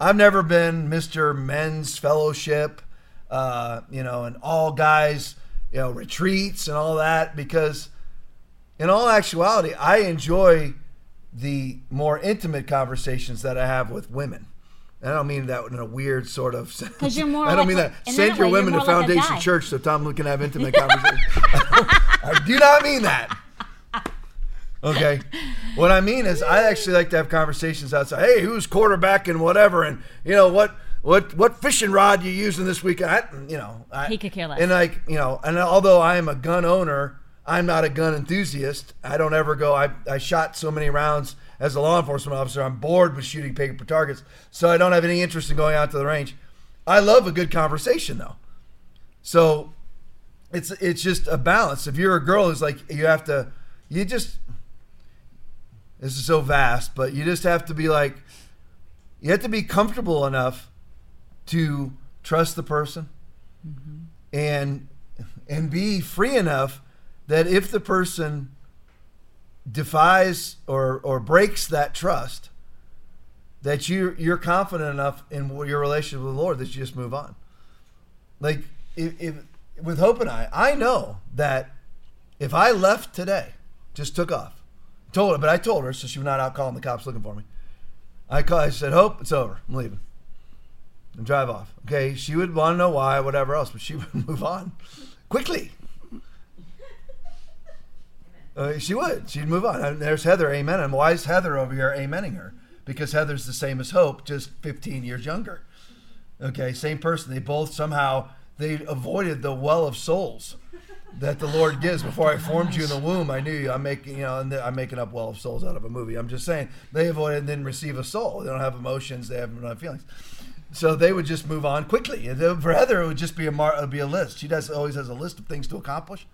I've never been Mr. Men's Fellowship, uh, you know, and all guys, you know, retreats and all that because, in all actuality, I enjoy the more intimate conversations that I have with women. And I don't mean that in a weird sort of sense. 'Cause you're more I don't like mean that. Send your way, women to like Foundation. Church so Tom Luke can have intimate conversations. I do not mean that. Okay. What I mean is, I actually like to have conversations outside. Hey, who's quarterback and whatever, and you know what what what fishing rod you using this weekend? I, you know, I, He could care less. And like you know, and although I am a gun owner, I'm not a gun enthusiast. I don't ever go. I I shot so many rounds as a law enforcement officer. I'm bored with shooting paper targets, so I don't have any interest in going out to the range. I love a good conversation though. So it's it's just a balance. If you're a girl who's like you have to, you just this is so vast, but you just have to be like you have to be comfortable enough to trust the person mm-hmm. and and be free enough that if the person defies or or breaks that trust that you you're confident enough in your relationship with the Lord that you just move on. Like if, if with Hope and I, I know that if I left today, just took off, told her, but I told her so she was not out calling the cops looking for me. I call, I said, Hope, it's over. I'm leaving. And drive off. Okay, she would want to know why, whatever else, but she would move on quickly. Uh, she would. She'd move on. And there's Heather, amen. And why is Heather over here amening her? Because Heather's the same as Hope, just 15 years younger. Okay, same person. They both somehow they avoided the well of souls that the Lord gives. Before I formed you in the womb, I knew you. I'm making, you know, I'm making up well of souls out of a movie. I'm just saying they avoided and didn't receive a soul. They don't have emotions. They have no feelings. So they would just move on quickly. For Heather, it would just be a mar- be a list. She does always has a list of things to accomplish.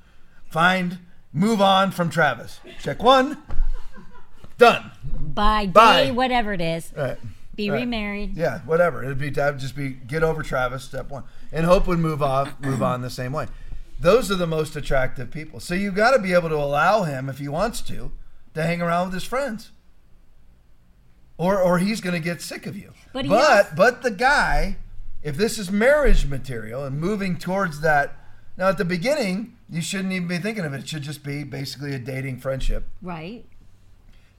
Find, move on from Travis. Check one. Done. By day, Bye. whatever it is, Right. be Right. remarried. Yeah, whatever. It'd be that would just be get over Travis, step one, and Hope would move off, move on the same way. Those are the most attractive people. So you've got to be able to allow him, if he wants to, to hang around with his friends, or or he's going to get sick of you. But but has- but the guy, if this is marriage material and moving towards that, now at the beginning you shouldn't even be thinking of it. It should just be basically a dating friendship. Right.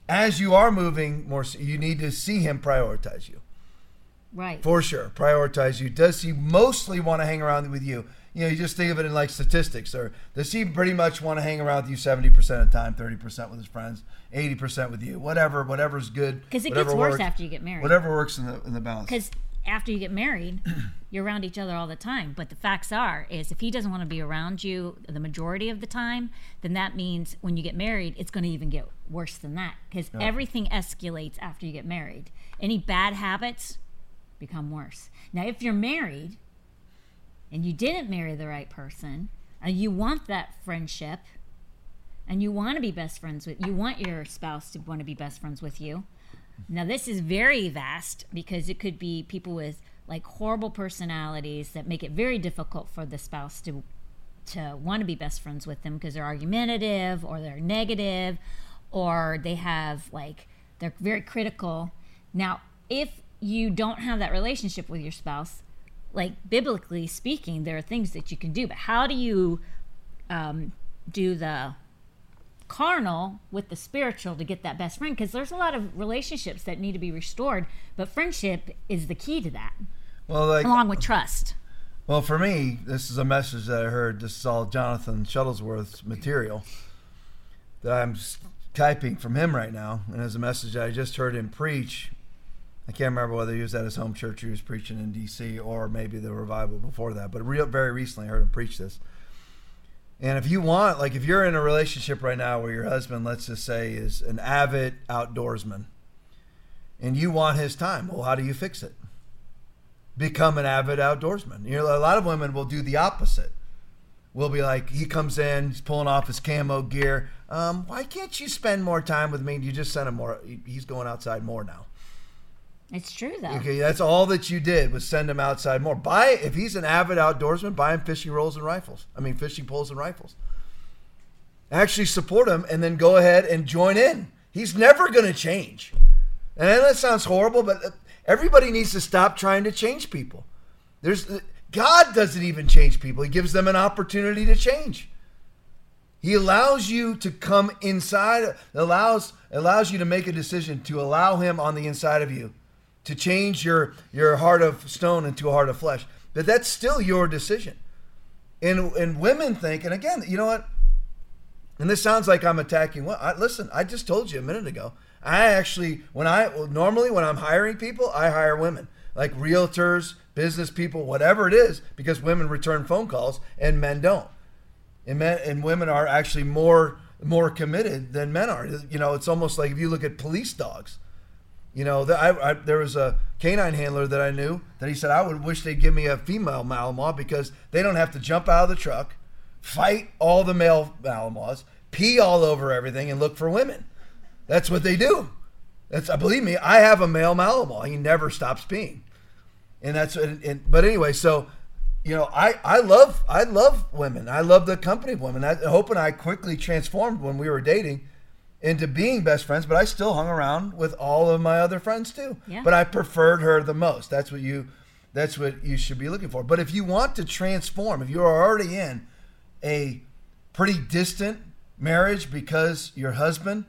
As you are moving more, you need to see him prioritize you. Right. For sure. Prioritize you. Does he mostly want to hang around with you? You know, you just think of it in like statistics. Or does he pretty much want to hang around with you 70% of the time, 30% with his friends, 80% with you? Whatever, whatever's good. Because it gets worse works, after you get married. Whatever works in the in the balance. Because after you get married, you're around each other all the time. But the facts are, is if he doesn't want to be around you the majority of the time, then that means when you get married, it's going to even get worse than that. Because everything escalates after you get married. Any bad habits become worse. Now, if you're married and you didn't marry the right person, and you want that friendship, and you want to be best friends with, you want your spouse to want to be best friends with you. Now, this is very vast because it could be people with like horrible personalities that make it very difficult for the spouse to to want to be best friends with them because they're argumentative or they're negative or they have like they're very critical. Now, if you don't have that relationship with your spouse, like biblically speaking, there are things that you can do, but how do you um, do the carnal with the spiritual to get that best friend because there's a lot of relationships that need to be restored but friendship is the key to that well, like, along with trust well, for me, this is a message that I heard. This is all Jonathan Shuttlesworth's material that I'm typing from him right now, and it's a message that I just heard him preach I can't remember whether he was at his home church he was preaching in D.C. or maybe the revival before that. But real, very recently, I heard him preach this. And if you want, like, if you're in a relationship right now where your husband, let's just say, is an avid outdoorsman, and you want his time, well, how do you fix it? Become an avid outdoorsman. You know, a lot of women will do the opposite. We'll be like, he comes in, he's pulling off his camo gear. Um, why can't you spend more time with me? You just sent him more. He's going outside more now. It's true though Okay, that's all that you did was send him outside more. Buy if he's an avid outdoorsman, buy him fishing roles and rifles. I mean, fishing poles and rifles. Actually support him, and then go ahead and join in. He's never going to change. And that sounds horrible, but everybody needs to stop trying to change people. There's God doesn't even change people. He gives them an opportunity to change. He allows you to come inside, allows allows you to make a decision to allow him on the inside of you to change your your heart of stone into a heart of flesh. But that's still your decision. And and women think, and again, you know what? And this sounds like I'm attacking. What? I, listen, I just told you a minute ago. I actually, when I well, normally when I'm hiring people, I hire women like realtors, business people, whatever it is, because women return phone calls and men don't. And men and women are actually more more committed than men are. You know, it's almost like if you look at police dogs. You know, the, I, I, there was a canine handler that I knew that he said I would wish they'd give me a female Malinois because they don't have to jump out of the truck, fight all the male Malinois, pee all over everything, and look for women. That's what they do. That's uh, believe me, I have a male Malinois. He never stops peeing, and that's and, and, but anyway. So, you know, I I love I love women. I love the company of women. I, Hope and I quickly transformed when we were dating into being best friends, but I still hung around with all of my other friends too. Yeah. But I preferred her the most. That's what you that's what you should be looking for. But if you want to transform, if you're already in a pretty distant marriage because your husband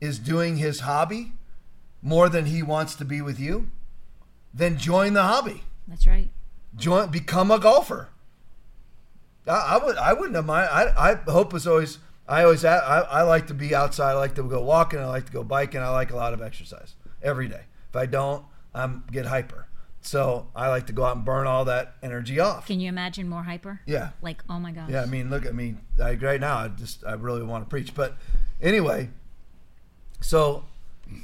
is doing his hobby more than he wants to be with you, then join the hobby. That's right. Join become a golfer. I, I would I wouldn't have mind. I I hope was always I always I, I like to be outside. I like to go walking. I like to go biking. I like a lot of exercise every day. If I don't, I'm get hyper. So I like to go out and burn all that energy off. Can you imagine more hyper? Yeah. Like, oh my gosh. Yeah, I mean, look at me. I, right now, I just I really want to preach. But anyway, so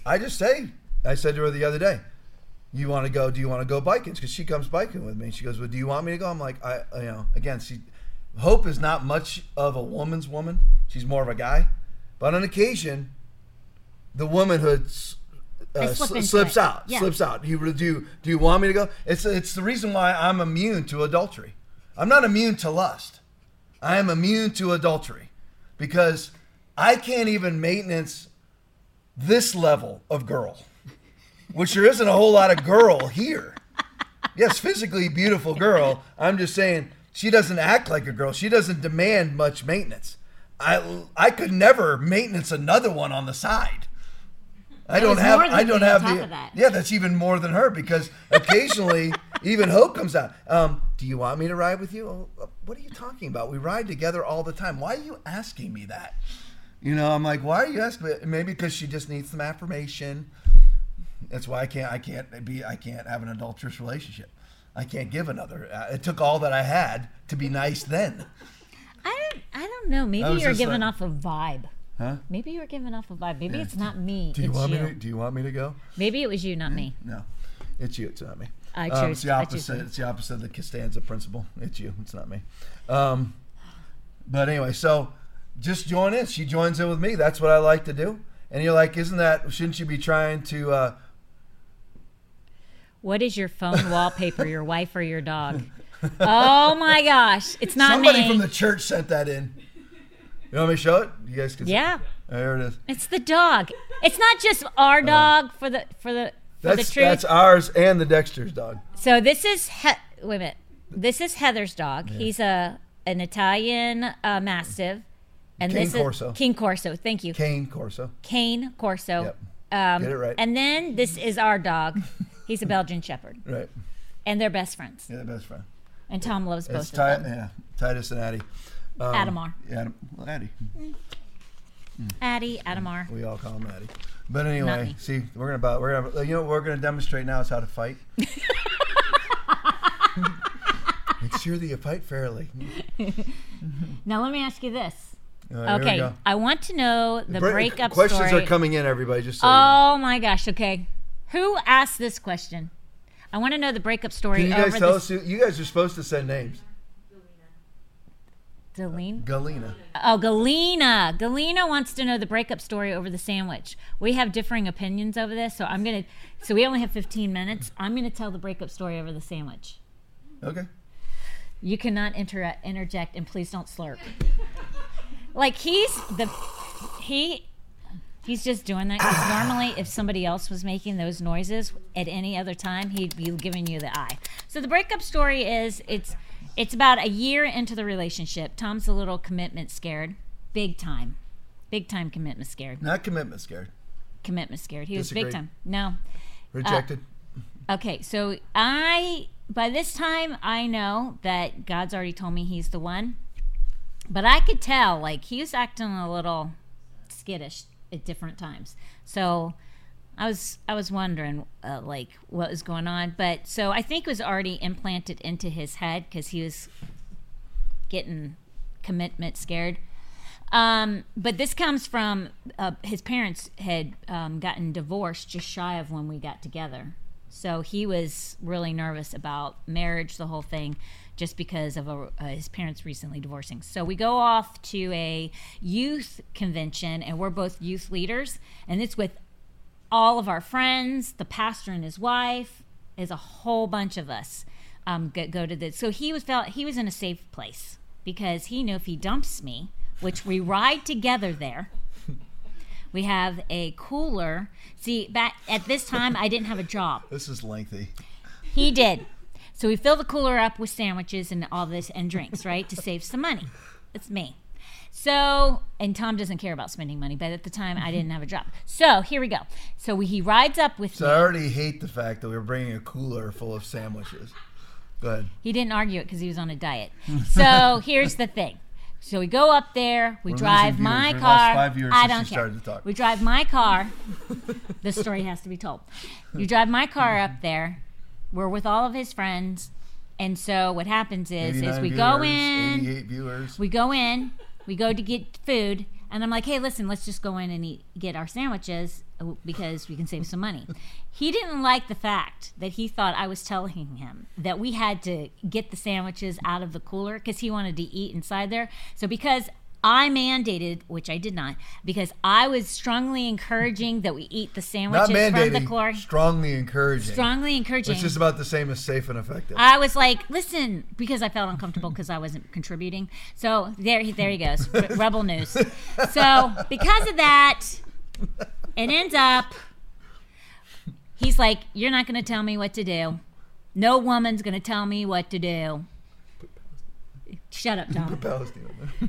I just say, I said to her the other day, "You want to go? Do you want to go biking?" Because she comes biking with me. She goes, "Well, do you want me to go?" I'm like, I, you know, again, she, Hope is not much of a woman's woman. She's more of a guy, but on occasion, the womanhood uh, slip sl- slips it. out. Yeah. Slips out. You do you do you want me to go? It's it's the reason why I'm immune to adultery. I'm not immune to lust. I am immune to adultery because I can't even maintenance this level of girl, which there isn't a whole lot of girl here. Yes, physically beautiful girl. I'm just saying she doesn't act like a girl. She doesn't demand much maintenance. I I could never maintenance another one on the side. I don't have. I don't have the. Yeah, that's even more than her because occasionally even Hope comes out. Um, do you want me to ride with you? Oh, uh, what are you talking about? We ride together all the time. Why are you asking me that? You know, I'm like, why are you asking? me? Maybe because she just needs some affirmation. That's why I can't. I can't be. I can't have an adulterous relationship. I can't give another. Uh, it took all that I had to be nice then. I don't, I don't know. Maybe was you're just giving like- off a vibe. Huh? Maybe you're giving off a vibe. Maybe it's not me. Do you it's want you. me to? Do you want me to go? Maybe it was you, not me. No, it's you. It's not me. I Um, choose- it's the I choose opposite. me. It's the opposite of the Costanza principle. It's you. It's not me. Um, but anyway, so just join in. She joins in with me. That's what I like to do. And you're like, isn't that? Shouldn't you be trying to? Uh, What is your phone wallpaper, your wife or your dog? Oh my gosh. It's not somebody me. from the church sent that in. You want me to show it? You guys can. see- yeah. There it is. It's the dog. It's not just our dog for the for the for the That's truth. that's ours and the Dexter's dog. So this is he- wait a minute. This is Heather's dog. He's a an Italian uh, Mastiff, and Cane this Corso. is King Corso. Thank you, Cane Corso. Cane Corso. Yep. Um, Get it right. And then this is our dog. He's a Belgian Shepherd, Right. and they're best friends. Yeah, best friend. And Tom loves both It's of Ti- them. yeah, Titus and Addie. Um, Adamar. Adam, well, Addie. Addie, Adamar. We all call him Addie. But anyway, see, we're gonna about we're gonna you know what we're gonna demonstrate now is how to fight. Make sure that you fight fairly. Now let me ask you this. Okay. I want to know the Break- breakup questions story. are coming in, everybody. Just so you know. Oh my gosh. Okay, who asked this question? I want to know the breakup story. Can you guys over tell the us? Who, you guys are supposed to send names. Deline? Galena. Oh, Galena. Galena wants to know the breakup story over the sandwich. We have differing opinions over this, so I'm gonna. So we only have 15 minutes. I'm gonna tell the breakup story over the sandwich. Okay. You cannot inter- interject, and please don't slurp. Like he's the he. He's just doing that 'cause normally, if somebody else was making those noises at any other time, he'd be giving you the eye. So the breakup story is it's it's about a year into the relationship. Tom's a little commitment scared, big time, big time commitment scared, Not commitment scared. commitment scared. He was big time. No, Rejected. Uh, okay, so I by this time I know that God's already told me he's the one. But I could tell like he was acting a little skittish at different times. So I was I was wondering uh, like what was going on, but so I think it was already implanted into his head because he was getting commitment scared. Um, but this comes from uh, his parents had um, gotten divorced just shy of when we got together, so he was really nervous about marriage, the whole thing, just because of a, uh, his parents recently divorcing. So we go off to a youth convention, and we're both youth leaders, and it's with all of our friends, the pastor and his wife, is a whole bunch of us um, go, go to this. So he was felt he was in a safe place because he knew if he dumps me, which we ride together there. We have a cooler. See, back at this time, I didn't have a job. This is lengthy. He did. So we fill the cooler up with sandwiches and all this and drinks, right, to save some money. It's me. So, and Tom doesn't care about spending money, but at the time I didn't have a job. So here we go. So we, he rides up with So me. I already hate the fact that we were bringing a cooler full of sandwiches. Go ahead. He didn't argue it because he was on a diet. So here's the thing. So we go up there. We We're drive my. We've car. I don't care. started to talk. We drive my car. the story has to be told. You drive my car up there. We're with all of his friends, and so what happens is, is 89 we go in. viewers. We go in, we go to get food, and I'm like, hey, listen, let's just go in and eat, get our sandwiches uh, because we can save some money. he didn't like the fact that he thought I was telling him that we had to get the sandwiches out of the cooler because he wanted to eat inside there. So because I mandated, which I did not, because I was strongly encouraging that we eat the Not sandwiches from the mandating, cooler. strongly encouraging. Strongly encouraging. It's just about the same as safe and effective. I was like, listen, because I felt uncomfortable because I wasn't contributing. So there, he- there he goes, Re- rebel news. So because of that, it ends up. He's like, you're not going to tell me what to do. No woman's going to tell me what to do. Shut up, Tom.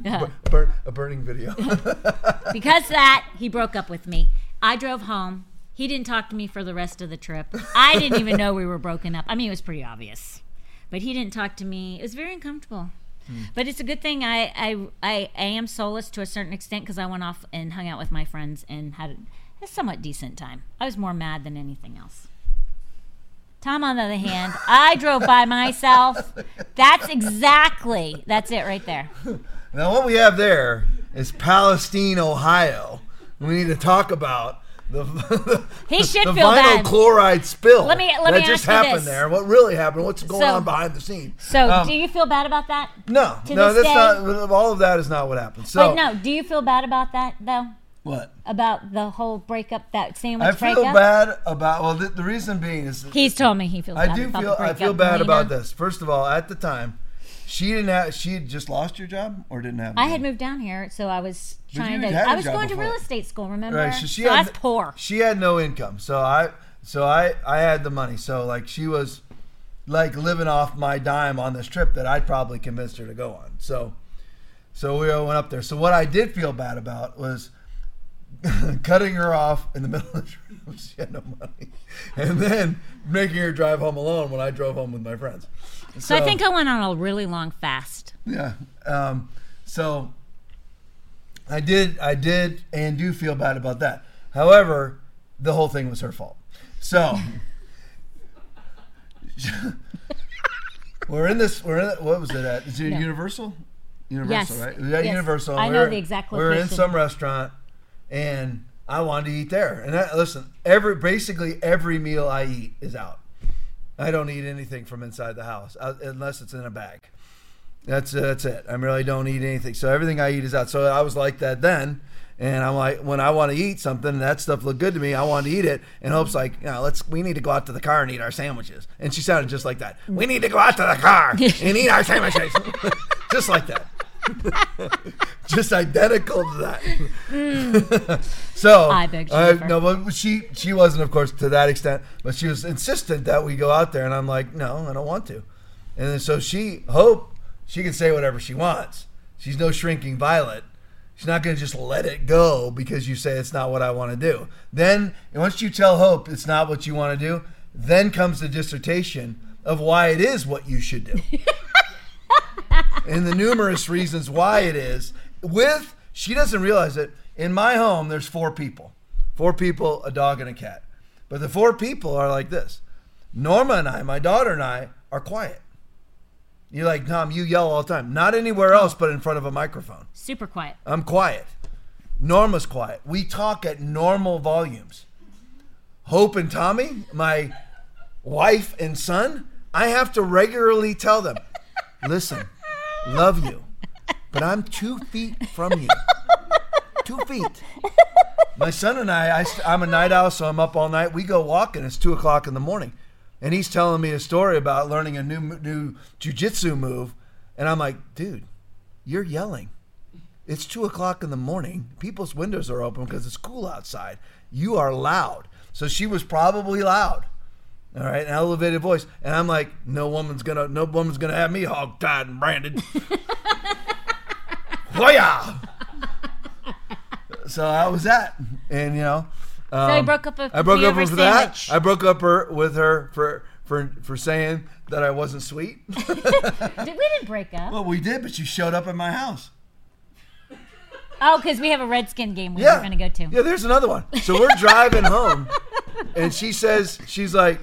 Yeah. Burn- a burning video. Because that, he broke up with me. I drove home. He didn't talk to me for the rest of the trip. I didn't even know we were broken up. I mean, it was pretty obvious. But he didn't talk to me. It was very uncomfortable. Hmm. But it's a good thing I, I, I, I am solaced to a certain extent because I went off and hung out with my friends and had a, a somewhat decent time. I was more mad than anything else. Tom, on the other hand, I drove by myself. That's exactly, that's it right there. now, what we have there is Palestine, Ohio. We need to talk about the, He should the feel vinyl bad. chloride spill Let me- let that me just ask you happened this. there. What really happened? What's going So- on behind the scene? So, Um, do you feel bad about that? No, to no, this that's day- not. All of that is not what happened. So but no, do you feel bad about that though? What? About the whole breakup, that sandwich I feel breakup? bad about. Well, the, the reason being is He's told me he feels I bad do about feel I feel bad about this. First of all, at the time, she didn't have. She had just lost your job or didn't have. I job? had moved down here, so I was trying to. I was going to real estate school. Remember? Right, so she so I had was poor. She had no income, so I so I I had the money. So like she was like living off my dime on this trip that I'd probably convinced her to go on. So so we all went up there. So what I did feel bad about was cutting her off in the middle of the trip. She had no money, and then making her drive home alone when I drove home with my friends. So I think I went on a really long fast. Yeah. Um, so I did, I did, and do feel bad about that. However, the whole thing was her fault. So we're in this. We're in. What was it at? Is it No. Universal? Universal, Yes. right? We got Yes. Universal. I know we're- the exact location. We're in some restaurant, and I wanted to eat there. And I, listen, every basically every meal I eat is out. I don't eat anything from inside the house uh, unless it's in a bag. That's that's it. I really don't eat anything. So everything I eat is out. So I was like that then, and I'm like, when I want to eat something, and that stuff looked good to me. I want to eat it. And Hope's like, you know, let's we need to go out to the car and eat our sandwiches. And she sounded just like that. We need to go out to the car and eat our sandwiches, just like that. just identical to that. so I beg uh, no, but she she wasn't, of course, to that extent. But she was insistent that we go out there, and I'm like, no, I don't want to. And then so she hope she can say whatever she wants. She's no shrinking violet. She's not going to just let it go because you say it's not what I want to do. Then once you tell Hope it's not what you want to do, then comes the dissertation of why it is what you should do. and the numerous reasons why it is. With she doesn't realize it. In my home, there's four people, four people, a dog, and a cat. But the four people are like this. Norma and I, my daughter and I, are quiet. You're like, Tom, you yell all the time. Not anywhere else but in front of a microphone. Super quiet. I'm quiet. Norma's quiet. We talk at normal volumes. Hope and Tommy, my wife and son, I have to regularly tell them, listen, love you, but I'm two feet from you. Two feet. My son and I, I, I'm a night owl, so I'm up all night. We go walking. It's two o'clock in the morning, and he's telling me a story about learning a new new jujitsu move, and I'm like, dude, you're yelling. It's two o'clock in the morning. People's windows are open because it's cool outside. You are loud. So she was probably loud. All right, an elevated voice, and I'm like, no woman's gonna, no woman's gonna have me hog tied and branded. Hoya! so I was that, and you know, um, So you broke up with I broke up with sandwich. that. I broke up her with her for for for saying that I wasn't sweet. We didn't break up. well, we did, but you showed up at my house. Oh, because we have a Redskin game we Yeah. were going to go to. Yeah, there's another one. So we're driving home, and she says she's like,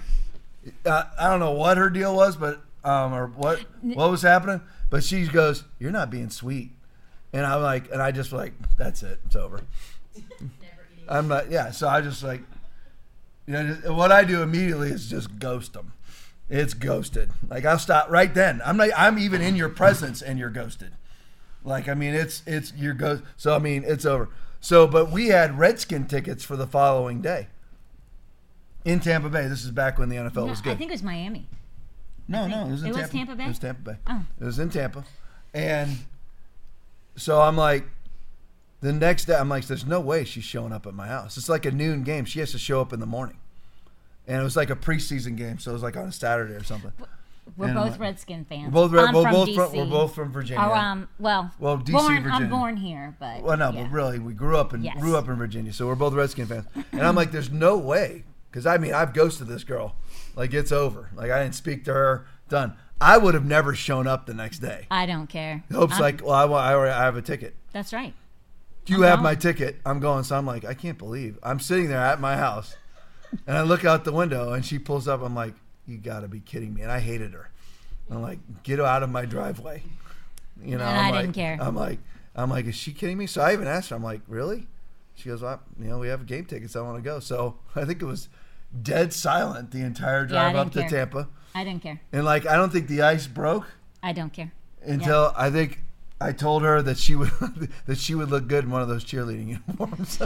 uh, I don't know what her deal was, but um, or what what was happening, but she goes, "You're not being sweet," and I'm like, and I just like, that's it, it's over. I'm not, yeah. So I just like, you know, just- what I do immediately is just ghost them. It's ghosted. Like I'll stop right then. I'm not. I'm even in your presence, and you're ghosted. Like I mean, it's it's your ghost. So I mean, it's over. So, but we had Redskin tickets for the following day in Tampa Bay. This is back when the NFL No, was good. I think it was Miami. no, no, it was in It was Tampa. Tampa Bay? It was Tampa Bay. Oh. It was in Tampa, and so I'm like, the next day, I'm like, there's no way she's showing up at my house. It's like a noon game. She has to show up in the morning, and it was like a preseason game, so it was like on a Saturday or something. We're And both Redskin fans. We're both, we're from both DC. from, we're both from Virginia. Oh, um, well, Well, DC, born, Virginia. I'm born here, but Well, no, yeah. but really, we grew up in Yes. grew up in Virginia, so we're both Redskin fans. And I'm like, there's no way, because I mean, I've ghosted this girl. Like it's over. Like I didn't speak to her. Done. I would have never shown up the next day. I don't care. Hope's I'm- like, well, I, I already I have a ticket. that's right. You I'm have going. my ticket. I'm going. So I'm like, I can't believe I'm sitting there at my house, and I look out the window, and she pulls up. I'm like, you got to be kidding me. And I hated her. I'm like, get out of my driveway. You know, And I'm I like, didn't care. I'm like, I'm like, is she kidding me? So I even asked her. I'm like, really? She goes, well, you know, we have game tickets. I want to go. So I think it was dead silent the entire Yeah, drive up to. Tampa, I didn't care. and like, I don't think the ice broke I don't care. until I think I told her that she would that she would look good in one of those cheerleading uniforms.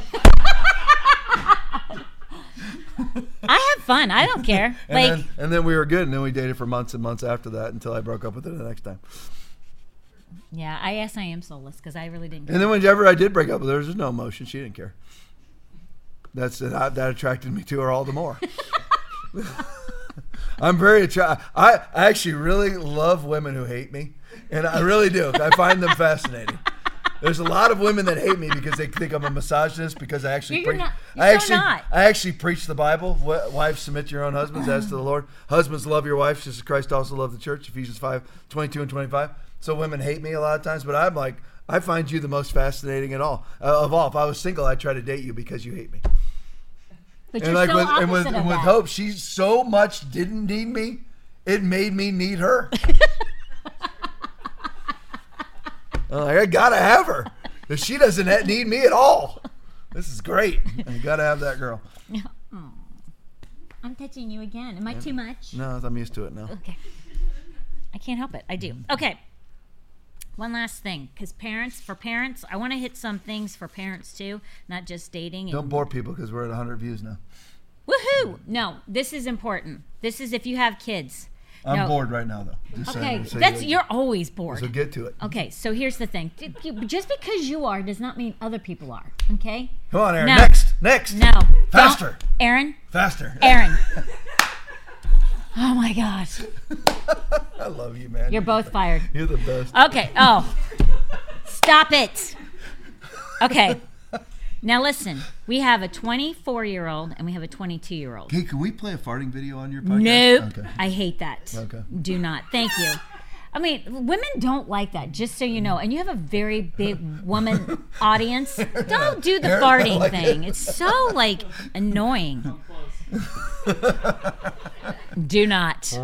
I have fun. I don't care. and like, then and then we were good, and then we dated for months and months after that until I broke up with her the next time. Yeah, I guess I am soulless because I really didn't care. And then whenever I did break up with her, there was no emotion. She didn't care. That's that, that attracted me to her all the more. I'm very attracted. I, I actually really love women who hate me, and I really do. I find them fascinating. There's a lot of women that hate me because they think I'm a misogynist because I actually You're preach. not- you're I actually not. I actually preach the Bible. Wi- Wives submit to your own husbands as to the Lord. Husbands love your wives just as Christ also loved the church. Ephesians 5, 22 and 25. So women hate me a lot of times, but I'm like, I find you the most fascinating at all uh, of all. If I was single, I'd try to date you because you hate me. But And you're like so with opposite and with, of and with that. Hope, she so much didn't need me, it made me need her. I'm like, I gotta have her. If she doesn't ha- need me at all, this is great. You gotta have that girl. I'm touching you again. Am I too much? No, I'm used to it now. Okay. I can't help it. I do. Okay. One last thing, because parents, for parents, I want to hit some things for parents too, not just dating. Don't bore people because we're at 100 views now. Woohoo! No, this is important. This is if you have kids. I'm No. bored right now, though. Just Okay, so that's you- you're always bored. So get to it. Okay, so here's the thing. Just because you are does not mean other people are. Okay? Come on, Aaron. No. Next, next. No. don't- Faster. Aaron. Faster. Aaron. oh my gosh. I love you, man. You're both fired. You're the best. Okay. Oh. Stop it. Okay. Now listen. We have a 24 year old and we have a 22 year old. Hey, can we play a farting video on your podcast? Nope. Okay. I hate that. Okay. Do not. Thank you. I mean, women don't like that, just so you know. And you have a very big woman audience. Don't do the farting like thing. it. It's so like annoying. Do not.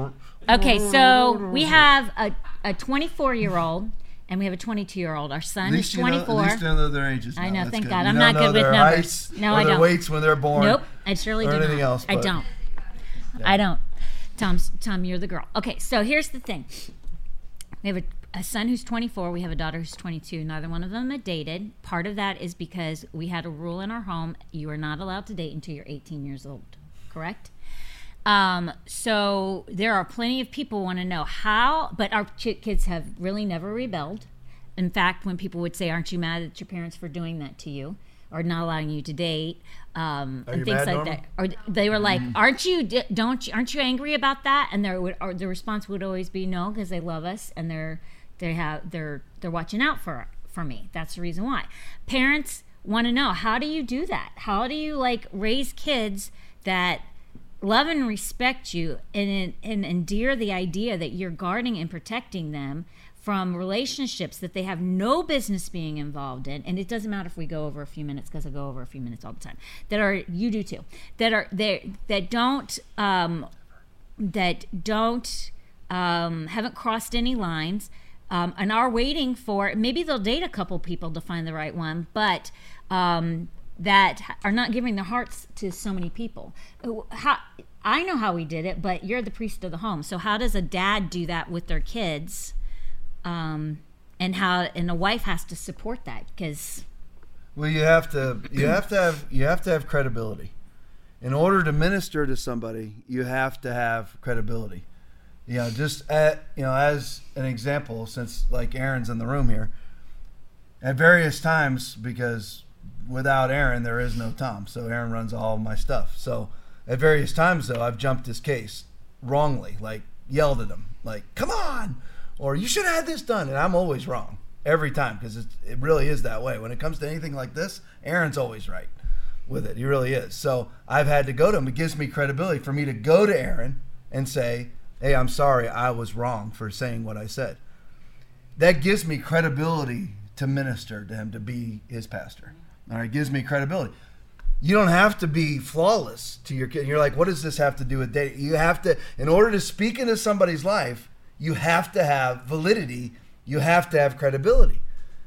Okay, so we have a, a 24 year old and we have a 22 year old. Our son is you know, 24. at least you know their ages. I know, That's thank good. God. You I'm don't good with numbers. No, I don't. weights when they're born. Nope, I surely or do anything not. else, I don't. I don't. Tom's Tom, you're the girl. Okay, so here's the thing. We have a, a son who's 24. We have a daughter who's 22. Neither one of them had dated. Part of that is because we had a rule in our home: you are not allowed to date until you're 18 years old. Correct. Um, so there are plenty of people want to know how, but our ch- kids have really never rebelled. In fact, when people would say, "Aren't you mad at your parents for doing that to you?" or not allowing you to date, um, and things mad, like Norma? that, or they were like, "Aren't you? Don't you? Aren't you angry about that?" And there would, or the response would always be, "No," because they love us and they're they have they're they're watching out for for me. That's the reason why. Parents want to know how do you do that? How do you like raise kids that love and respect you and, and endear the idea that you're guarding and protecting them from relationships that they have no business being involved in. And it doesn't matter if we go over a few minutes because i go over a few minutes all the time that are you do too that are that that don't um that don't um haven't crossed any lines um, and are waiting for maybe they'll date a couple people to find the right one but um that are not giving their hearts to so many people. How, I know how we did it, but you're the priest of the home. So how does a dad do that with their kids? Um, and how and a wife has to support that because Well, you have to you have to have you have to have credibility. In order to minister to somebody, you have to have credibility. You know, just at you know, as an example, since like Aaron's in the room here, at various times because without Aaron there is no Tom. So Aaron runs all my stuff. So at various times though, I've jumped his case wrongly, like yelled at him, like "Come on!" or "You should have had this done," and I'm always wrong every time because it really is that way. When it comes to anything like this, Aaron's always right with it. He really is. So I've had to go to him. It gives me credibility for me to go to Aaron and say, "Hey, I'm sorry, I was wrong for saying what I said." That gives me credibility to minister to him, to be his pastor. All right, gives me credibility. You don't have to be flawless to your kid. You're like, what does this have to do with dating? You have to, in order to speak into somebody's life, you have to have validity. You have to have credibility.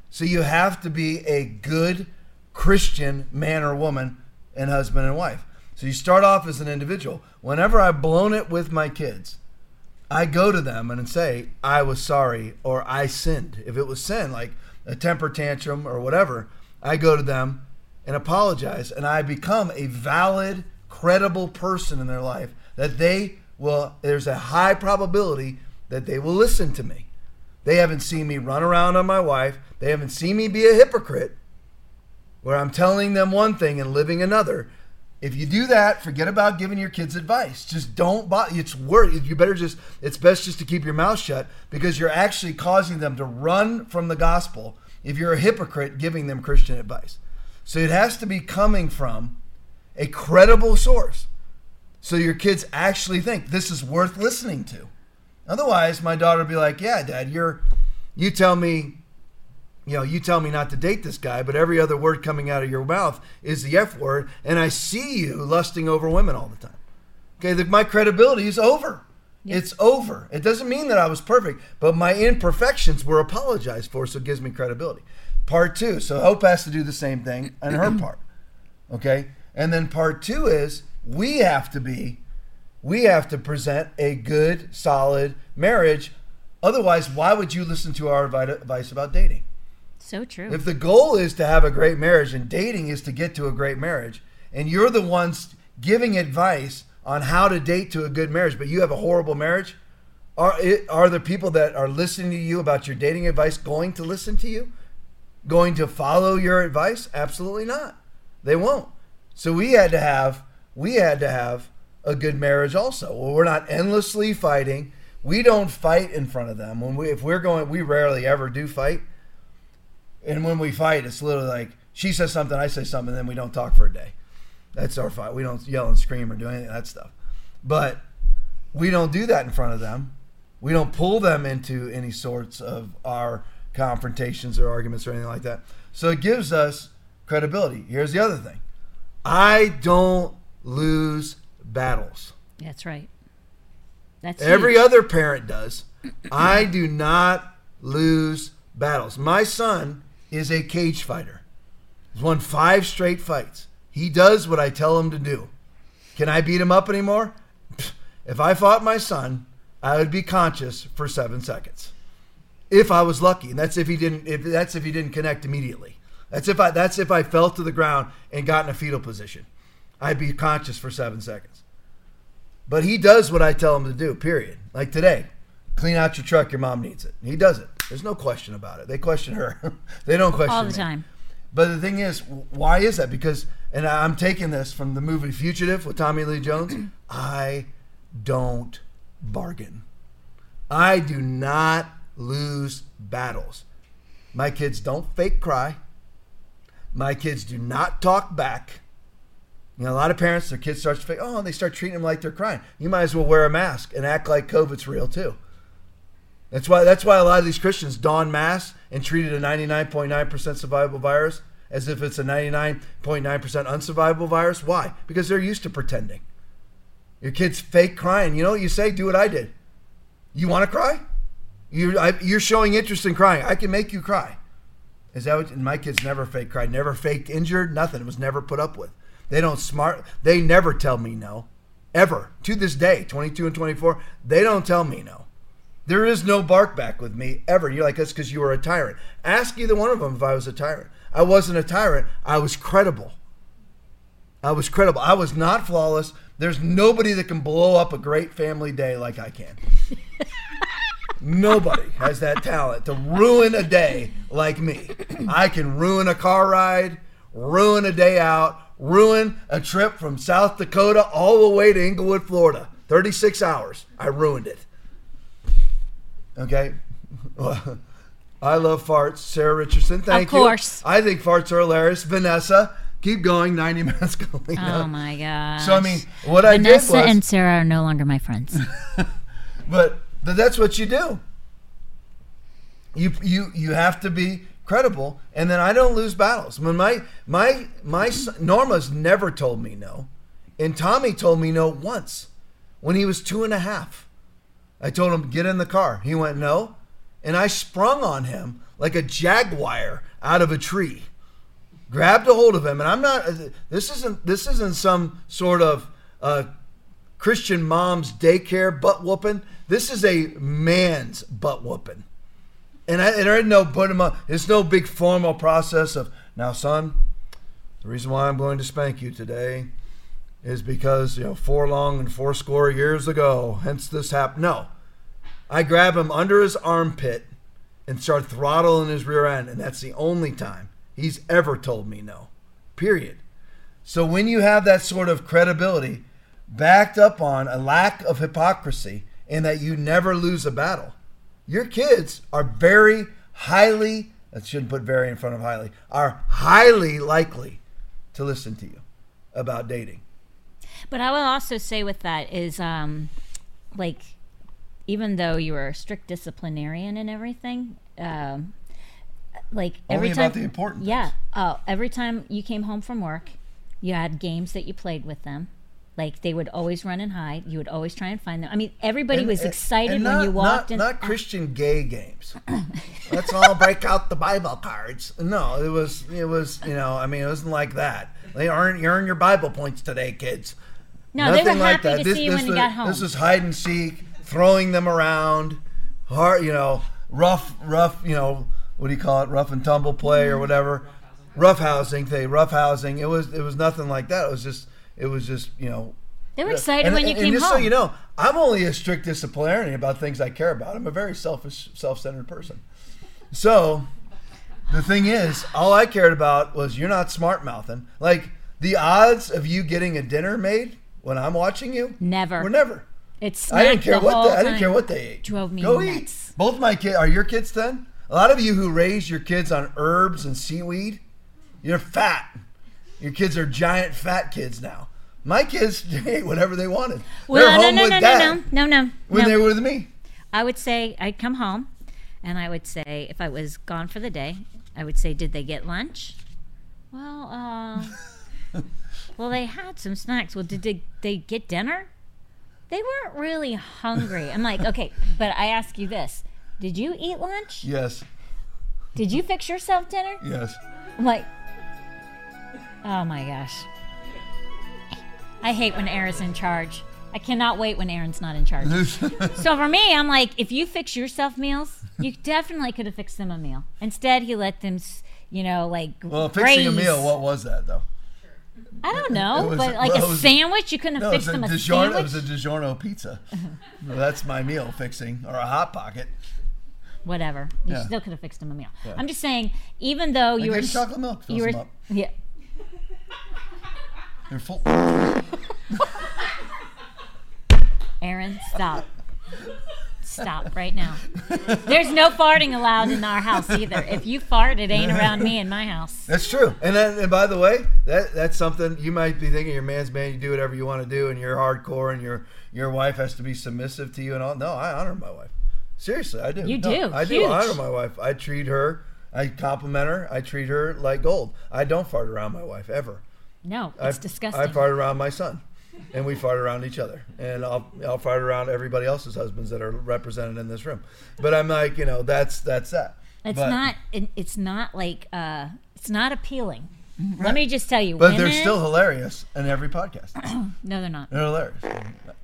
So you have to be a good Christian man or woman and husband and wife. So you start off as an individual. Whenever I've blown it with my kids, I go to them and say, I was sorry or I sinned. If it was sin, like a temper tantrum or whatever, I go to them and apologize and I become a valid, credible person in their life that they will, there's a high probability that they will listen to me. They haven't seen me run around on my wife, they haven't seen me be a hypocrite where I'm telling them one thing and living another. If you do that, forget about giving your kids advice. Just don't bother. It's worth. You better just. It's best just to keep your mouth shut because you're actually causing them to run from the gospel. If you're a hypocrite giving them Christian advice, so it has to be coming from a credible source, so your kids actually think this is worth listening to. Otherwise, my daughter would be like, "Yeah, Dad, you're. You tell me you know, you tell me not to date this guy, but every other word coming out of your mouth is the F word, and I see you lusting over women all the time. Okay, the, my credibility is over. It's over. It doesn't mean that I was perfect, but my imperfections were apologized for, so it gives me credibility. Part two. So Hope has to do the same thing on her part. Okay, and then part two is we have to be, we have to present a good, solid marriage. Otherwise, why would you listen to our advice about dating? so true. If the goal is to have a great marriage and dating is to get to a great marriage, and you're the ones giving advice on how to date to a good marriage, but you have a horrible marriage, are it, are the people that are listening to you about your dating advice going to listen to you? Going to follow your advice? Absolutely not. They won't. So we had to have we had to have a good marriage also. Well, we're not endlessly fighting. We don't fight in front of them. When we if we're going we rarely ever do fight. And when we fight, it's literally like she says something, I say something, and then we don't talk for a day. That's our fight. We don't yell and scream or do any of that stuff. But we don't do that in front of them. We don't pull them into any sorts of our confrontations or arguments or anything like that. So it gives us credibility. Here's the other thing I don't lose battles. That's right. That's Every huge. other parent does. I do not lose battles. My son is a cage fighter. He's won five straight fights. He does what I tell him to do. Can I beat him up anymore? If I fought my son, I would be conscious for seven seconds. If I was lucky, and that's if he didn't. If that's if he didn't connect immediately. That's if I. That's if I fell to the ground and got in a fetal position. I'd be conscious for seven seconds. But he does what I tell him to do, period. Like today, clean out your truck, your mom needs it. He does it. There's no question about it. They question her. they don't question all the me. time. But the thing is, why is that? Because, and I'm taking this from the movie Fugitive with Tommy Lee Jones. I don't bargain. I do not lose battles. My kids don't fake cry. My kids do not talk back. You know, a lot of parents, their kids start to fake, oh, and they start treating them like they're crying. You might as well wear a mask and act like COVID's real too. That's why that's why a lot of these Christians don masks and treat it a 99.9% survivable virus as if it's a 99.9% unsurvivable virus. Why? Because they're used to pretending. Your kids fake crying. You know what you say? Do what I did. You want to cry? You're, I, you're showing interest in crying. I can make you cry. Is that what? My kids never fake cried, never faked injured, nothing. It was never put up with. They don't smart. They never tell me no, ever. To this day, 22 and 24, they don't tell me no. There is no bark back with me ever. You're like, that's because you were a tyrant. Ask either one of them if I was a tyrant. I wasn't a tyrant. I was credible. I was credible. I was not flawless. There's nobody that can blow up a great family day like I can. Nobody has that talent to ruin a day like me. I can ruin a car ride, ruin a day out, ruin a trip from South Dakota all the way to Englewood, Florida. 36 hours. I ruined it. Okay? I love farts. Sarah Richardson, thank you. Of course. I think farts are hilarious. Vanessa, keep going. 90 minutes going. Oh my gosh. So, I mean, what I did was Vanessa and Sarah are no longer my friends. But but that's what you do. You you you have to be credible, and then I don't lose battles. When my my my son- Norma's never told me no, and Tommy told me no once when he was two and a half. I told him get in the car. He went no, and I sprung on him like a jaguar out of a tree grabbed a hold of him, and I'm not. This isn't. This isn't some sort of uh, Christian mom's daycare butt whooping. This is a man's butt whooping, and I, ain't no put him up. There's no big formal process of now, son. The reason why I'm going to spank you today is because you know four long and four score years ago. Hence this happened. No, I grab him under his armpit and start throttling his rear end, and that's the only time he's ever told me no. Period. So when you have that sort of credibility backed up on a lack of hypocrisy and that you never lose a battle, your kids are very highly, I shouldn't put very in front of highly, are highly likely to listen to you about dating. But I will also say with that is, um, like, even though you were a strict disciplinarian and everything, um, like every Only time, about the important yeah, oh, every time you came home from work, you had games that you played with them. Like they would always run and hide. You would always try and find them. I mean, everybody And- was and- excited and when you walked not, in. Not Christian gay games. Let's all break out the Bible cards. No, it was it was you know I mean it wasn't like that. They earn you earn your Bible points today, kids. no, they were Nothing like happy that. to see you when you got home. This is hide and seek, throwing them around, hard you know rough rough you know what do you call it rough and tumble play or whatever. Rough housing, they rough housing. It was it was nothing like that. It was just it was just you know they were excited and, when you and- came and just home. so you know, I'm only a strict disciplinarian about things I care about. I'm a very selfish, self-centered person. So the thing is, all I cared about was you're not smart mouthing. Like the odds of you getting a dinner made when I'm watching you, Never. were never. It's I didn't care the what they, I didn't care what they ate. Drove me Go nuts. eat. Both my kids are your kids then. A lot of you who raise your kids on herbs and seaweed, you're fat. Your kids are giant fat kids now. My kids ate whatever they wanted. They're Well, no, home no, with no, no, dad no, no, no, when no. they were with me. I would say I'd come home and I would say if I was gone for the day, I would say, Did they get lunch? Well, uh Well, they had some snacks. Well, did they, they get dinner? They weren't really hungry. I'm like, okay, but I ask you this: Did you eat lunch? Yes. Did you fix yourself dinner? Yes. I'm like, oh my gosh. I hate when Aaron's in charge. I cannot wait when Aaron's not in charge. so for me, I'm like, if you fix yourself meals, you definitely could have fixed them a meal. Instead, he let them, you know, like Well, fixing a meal, what was that though? I don't know, was- but like well, a was- sandwich, you couldn't have No, fixed was, a them a DiGiorno, it was a DiGiorno pizza. Well, that's my meal fixing, or a hot pocket. Whatever, you Yeah. still could have fixed them a meal. Yeah. I'm just saying, even though you get were you chocolate milk, fills you were them up. yeah. They're full. Aaron, stop. Stop right now. There's no farting allowed in our house either. If you fart, it ain't around me in my house. That's true. And then, and by the way, that that's something you might be thinking. Your man's man, you do whatever you want to do, and you're hardcore, and your your wife has to be submissive to you and all. No, I honor my wife. Seriously, I do. You No, do. I do Huge. honor my wife. I treat her. I compliment her. I treat her like gold. I don't fart around my wife ever. No, it's I, disgusting. I fart around my son, and we fart around each other, and I'll I'll fart around everybody else's husbands that are represented in this room. But I'm like, you know, that's that's that. it's But- not. it- It's not like. Uh, it's not appealing. Let me just tell you. But women, they're still hilarious in every podcast. No, they're not. They're hilarious.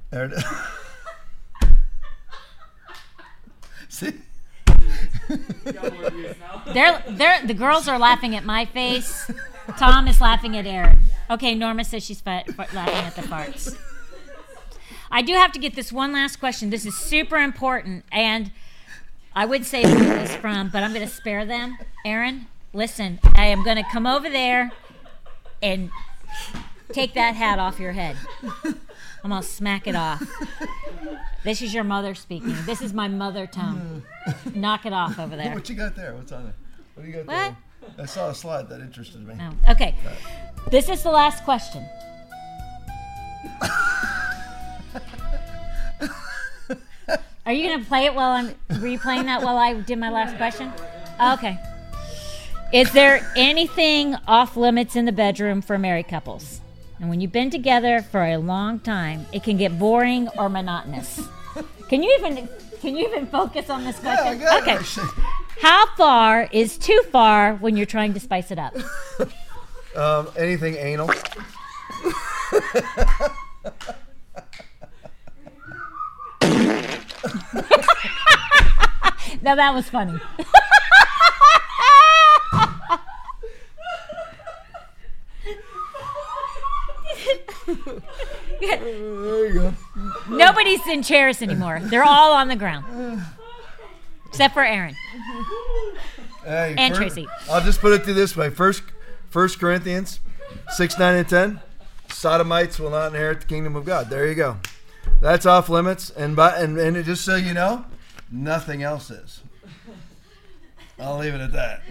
There it is. See? They're they're the girls are laughing at my face. Tom is laughing at Aaron. Okay, Norma says she's fa- fa- laughing at the farts. I do have to get this one last question. This is super important, and I would say who this from, but I'm going to spare them. Aaron, listen, I am going to come over there and take that hat off your head. I'm going to smack it off. This is your mother speaking. This is my mother tongue. Knock it off over there. What you got there? What's on there? What do you got What? there? I saw a slide that interested me. No. Okay. This is the last question. Are you gonna play it while I'm? replaying that while I did my last question? Okay. Is there anything off limits in the bedroom for married couples? And when you've been together for a long time, it can get boring or monotonous. Can you even can you even focus on this Yeah, question? it, okay. How far is too far when you're trying to spice it up? Um, anything anal? Now that was funny. There you go. Nobody's in chairs anymore. They're all on the ground. Except for Aaron. Hey, And fir- Tracy. I'll just put it to you this way: First, First Corinthians, six, nine, and ten. Sodomites will not inherit the kingdom of God. There you go. That's off limits, and by and and just so you know, nothing else is. I'll leave it at that.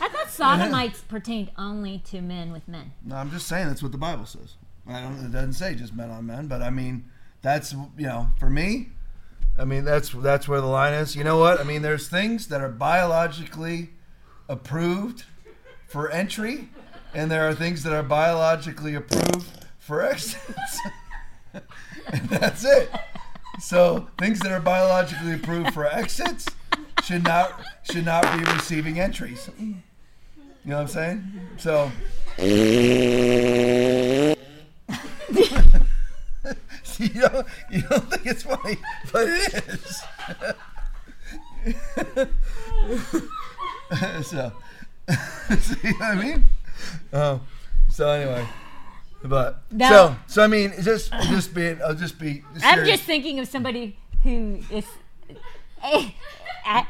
I thought sodomites pertained only to men with men. No, I'm just saying that's what the Bible says. I don't. It doesn't say just men on men, but I mean, that's you know, for me, I mean that's that's where the line is. You know what? I mean, there's things that are biologically approved for entry, and there are things that are biologically approved for exits. and that's it. So things that are biologically approved for exits should not should not be receiving entries. You know what I'm saying? So. you don't you don't think it's funny, but it is. so, see what I mean? Um, so anyway, but No. so so I mean, just just being, I'll just be. I'm serious. just thinking of somebody who is eh,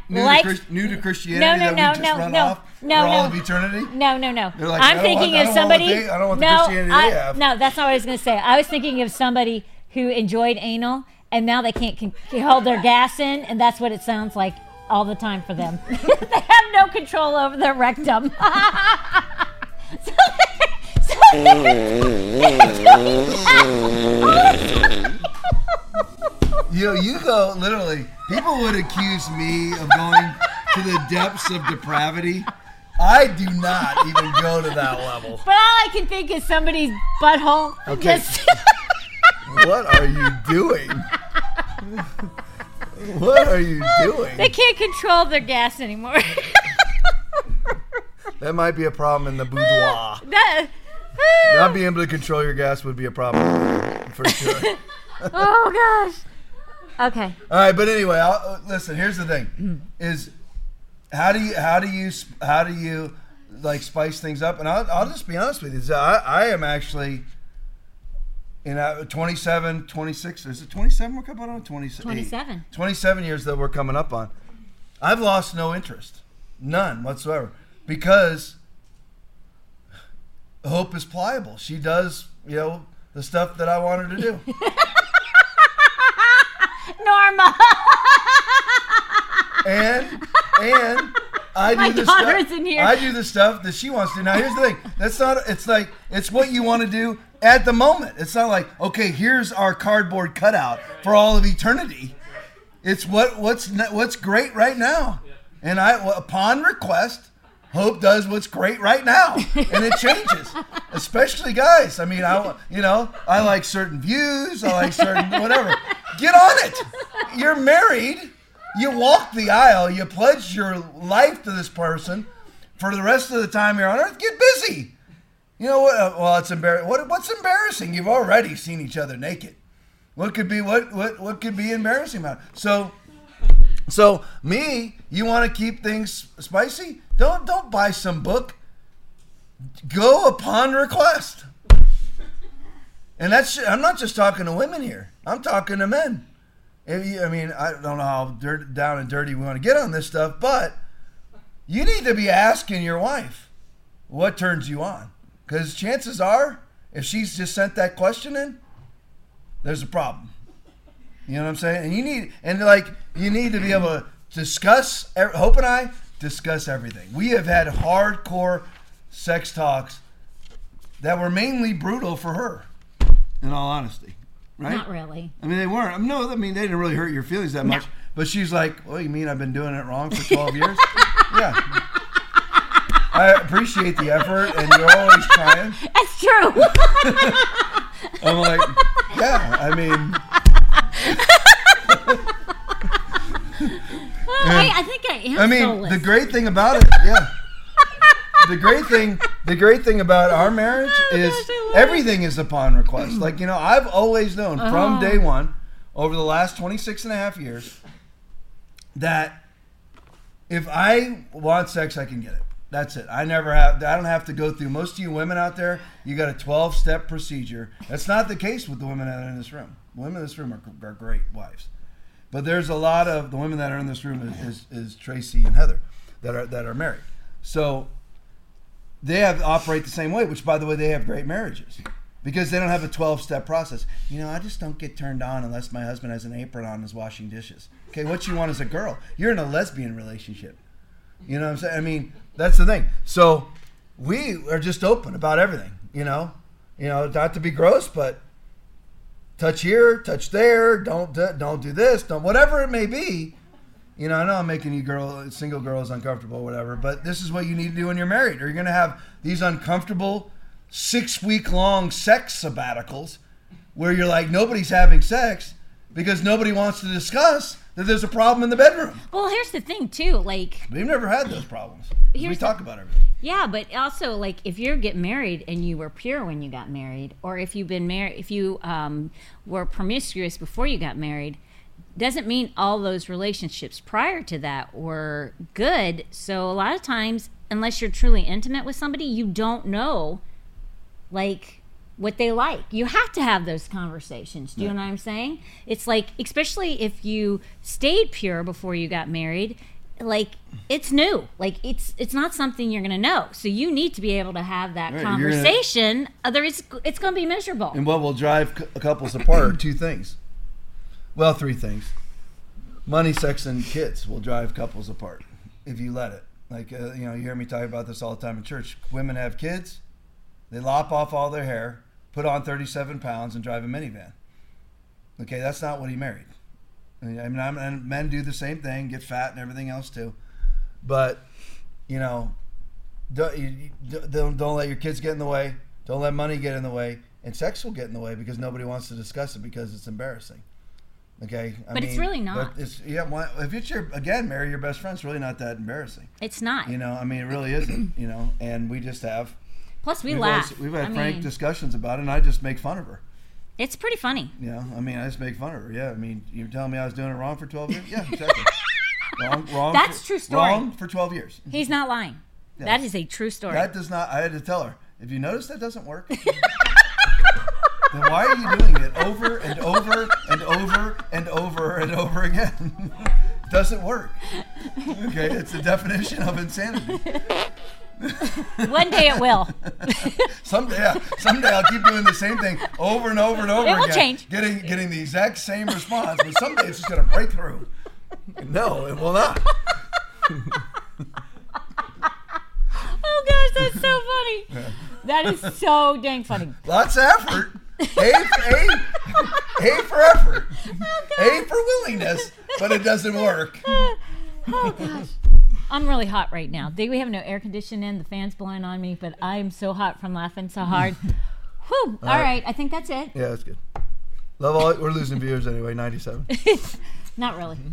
new, likes. to, Chris- new to Christianity No, no, that no, we just no, run no, off no, for all no. of eternity. No, no, no. They're like, I'm thinking want- of don't want what somebody. they- I don't want the no, Christianity I- they have. no, that's not what I was going to say. I was thinking of somebody who enjoyed anal, and now they can't con- hold their gas in, and that's what it sounds like all the time for them. they have no control over their rectum. so so they're- You know, you go literally. People would accuse me of going to the depths of depravity I do not even go to that level. But all I can think is somebody's butthole. Okay. Just- What are you doing? What are you doing? they can't control their gas anymore. That might be a problem in the boudoir. that, Not being able to control your gas would be a problem for sure. oh gosh. Okay. All right, but anyway, I'll, uh, listen. Here's the thing: is how do you how do you how do you like spice things up? And I'll, I'll just be honest with you. I, I am actually in uh, 27, 26. Is it 27 we're coming on? 27. 27. 27 years that we're coming up on. I've lost no interest, none whatsoever, because Hope is pliable. She does, you know, the stuff that I want her to do. Norma. and and I do My the daughter's stuff. in here. I do the stuff that she wants to. Now here's the thing. That's not. It's like it's what you want to do at the moment. It's not like okay, here's our cardboard cutout for all of eternity. It's what what's what's great right now, and I upon request. Hope does what's great right now, and it changes. Especially guys. I mean, I you know I like certain views. I like certain whatever. Get on it. You're married. You walk the aisle. You pledge your life to this person for the rest of the time you're on earth. Get busy. You know what? Well, it's embarrassing. What, what's embarrassing? You've already seen each other naked. What could be what what what could be embarrassing about? It? So, so me, you want to keep things spicy? Don't don't buy some book. Go upon request. And that's I'm not just talking to women here. I'm talking to men. You, I mean, I don't know how dirt, down and dirty we want to get on this stuff, but you need to be asking your wife what turns you on, because chances are, if she's just sent that question in, there's a problem. You know what I'm saying? And you need and like you need to be able to discuss. er, Hope and I discuss everything. We have had hardcore sex talks that were mainly brutal for her. In all honesty, right? Not really. I mean, they weren't. No, I mean, they didn't really hurt your feelings that much. But she's like, "Well, you mean I've been doing it wrong for 12 years?" yeah. I appreciate the effort, and you're always trying. That's true. I'm like, yeah. I mean, I, I think I am I mean, soulless. the great thing about it, yeah. The great thing, the great thing about our marriage Oh, is gosh, everything is upon request. Like you know, I've always known from Oh. day one, over the last 26 and a half years, that if I want sex, I can get it. That's it. I never have. I don't have to go through. Most of you women out there, you got a 12 step procedure. That's not the case with the women that are in this room. The women in this room are, are great wives, but there's a lot of the women that are in this room is, is, is Tracy and Heather that are that are married. So they have operate the same way. Which, by the way, they have great marriages because they don't have a 12 step process. You know, I just don't get turned on unless my husband has an apron on and is washing dishes. Okay, what you want as a girl? You're in a lesbian relationship. You know what I'm saying? I mean, that's the thing. So we are just open about everything. You know, you know, not to be gross, but touch here, touch there. Don't do, don't do this. Don't whatever it may be. You know, I know I'm making you girl, single girls uncomfortable, whatever. But this is what you need to do when you're married, or you're to have these uncomfortable six week long sex sabbaticals where you're like nobody's having sex because nobody wants to discuss that there's a problem in the bedroom. well, here's the thing too. Like, We've never had those problems. we talk about everything. yeah, but also like if you're getting married and you were pure when you got married, or if you've been married, if you um, were promiscuous before you got married, doesn't mean all those relationships prior to that were good. So a lot of times, unless you're truly intimate with somebody, you don't know like what they like. You have to have those conversations. Do you know what I'm saying? It's like especially if you stayed pure before you got married, like it's new. Like it's it's not something you're going to know. So you need to be able to have that Right, you're gonna- conversation. Otherwise it's going to be miserable. And what will drive cou- couples apart are two things. Well, three things. Money, sex, and kids will drive couples apart if you let it. Like, uh, you know, you hear me talk about this all the time in church. Women have kids, they lop off all their hair, put on 37 pounds, and drive a minivan. Okay, that's not what he married. I mean, I'm, and men do the same thing, get fat and everything else too. But, you know, Don't, you, don't don't let your kids get in the way. Don't let money get in the way, and sex will get in the way because nobody wants to discuss it because it's embarrassing. Okay, I But it's really not. It's yeah. Why, if it's your again, marry your best friend. It's really not that embarrassing. It's not. You know, I mean, it really isn't. You know, and we just have Plus, we we've laugh. Had, we've had I frank mean, discussions about it, and I just make fun of her. it's pretty funny. Yeah, I mean, I just make fun of her. Yeah, I mean, you're telling me I was doing it wrong for 12 years? Yeah, exactly. wrong, wrong. That's for, true story. Wrong for 12 years. He's not lying. That is a true story. That does not. I had to tell her. If you notice that doesn't work, then why are you doing it over and over and over and over and over again? doesn't work. Okay, it's the definition of insanity. One day it will. Someday, yeah, someday I'll keep doing the same thing over and over and over It will again, change. getting getting the exact same response. But someday it's just gonna break through. No, it will not. Oh gosh, that's so funny. That is so dang funny. Lots of effort. A for, a, a for effort. Oh, a for willingness, but it doesn't work. Oh gosh. I'm really hot right now. They- We have no air conditioning. The fan's blowing on me, but I'm so hot from laughing so hard. Whew. All right. I think that's it. Yeah, that's good. Love all. We're losing viewers anyway. Ninety-seven. Not really.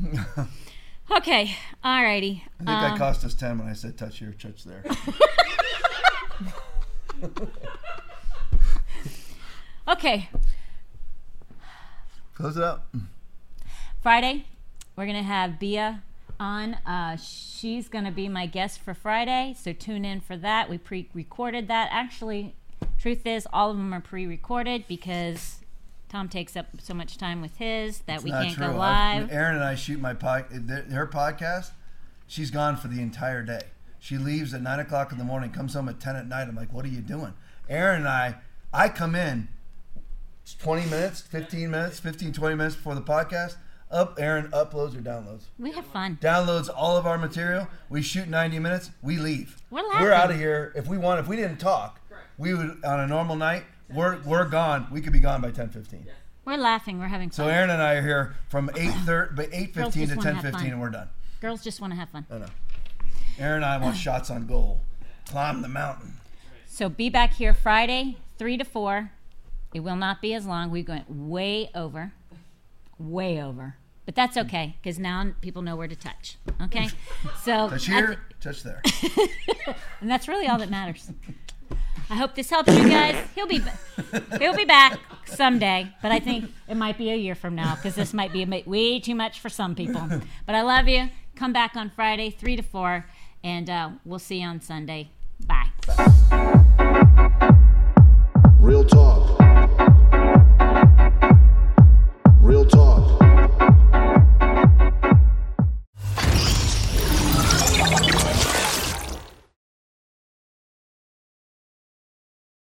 Okay. All righty. I think I um, cost us ten when I said touch here, touch there. Okay. Close it up. Friday, we're gonna have Bia on. Uh, she's gonna be my guest for Friday, so tune in for that. We pre-recorded that. Actually, truth is, all of them are pre-recorded because Tom takes up so much time with his that we can't true. go I- live. Aaron and I shoot my pod, her podcast. She's gone for the entire day. She leaves at nine o'clock in the morning, comes home at ten at night. I'm like, what are you doing? Aaron and I, I come in It's 20 minutes, 15 minutes, 15, 20 minutes before the podcast. Up, Aaron uploads or downloads. We have fun. Downloads all of our material. We shoot 90 minutes. We leave. We're We're out of here. If we want, if we didn't talk, we would on a normal night. We're we're gone. We could be gone by 10, 15. We're laughing. We're having fun. So. Aaron and I are here from 8:30, by 8:15 to just wanna have 10:15, and we're done. Girls just want to have fun. I know. Aaron and I want shots on goal. Climb the mountain. So be back here Friday, three to four. It will not be as long. We went way over, way over. But that's okay because now people know where to touch. Okay, so touch here, th- touch there, and that's really all that matters. I hope this helps you guys. He'll be he'll be back someday, but I think it might be a year from now because this might be way too much for some people. But I love you. Come back on Friday, three to four, and uh, we'll see you on Sunday. Bye. Bye. Real talk.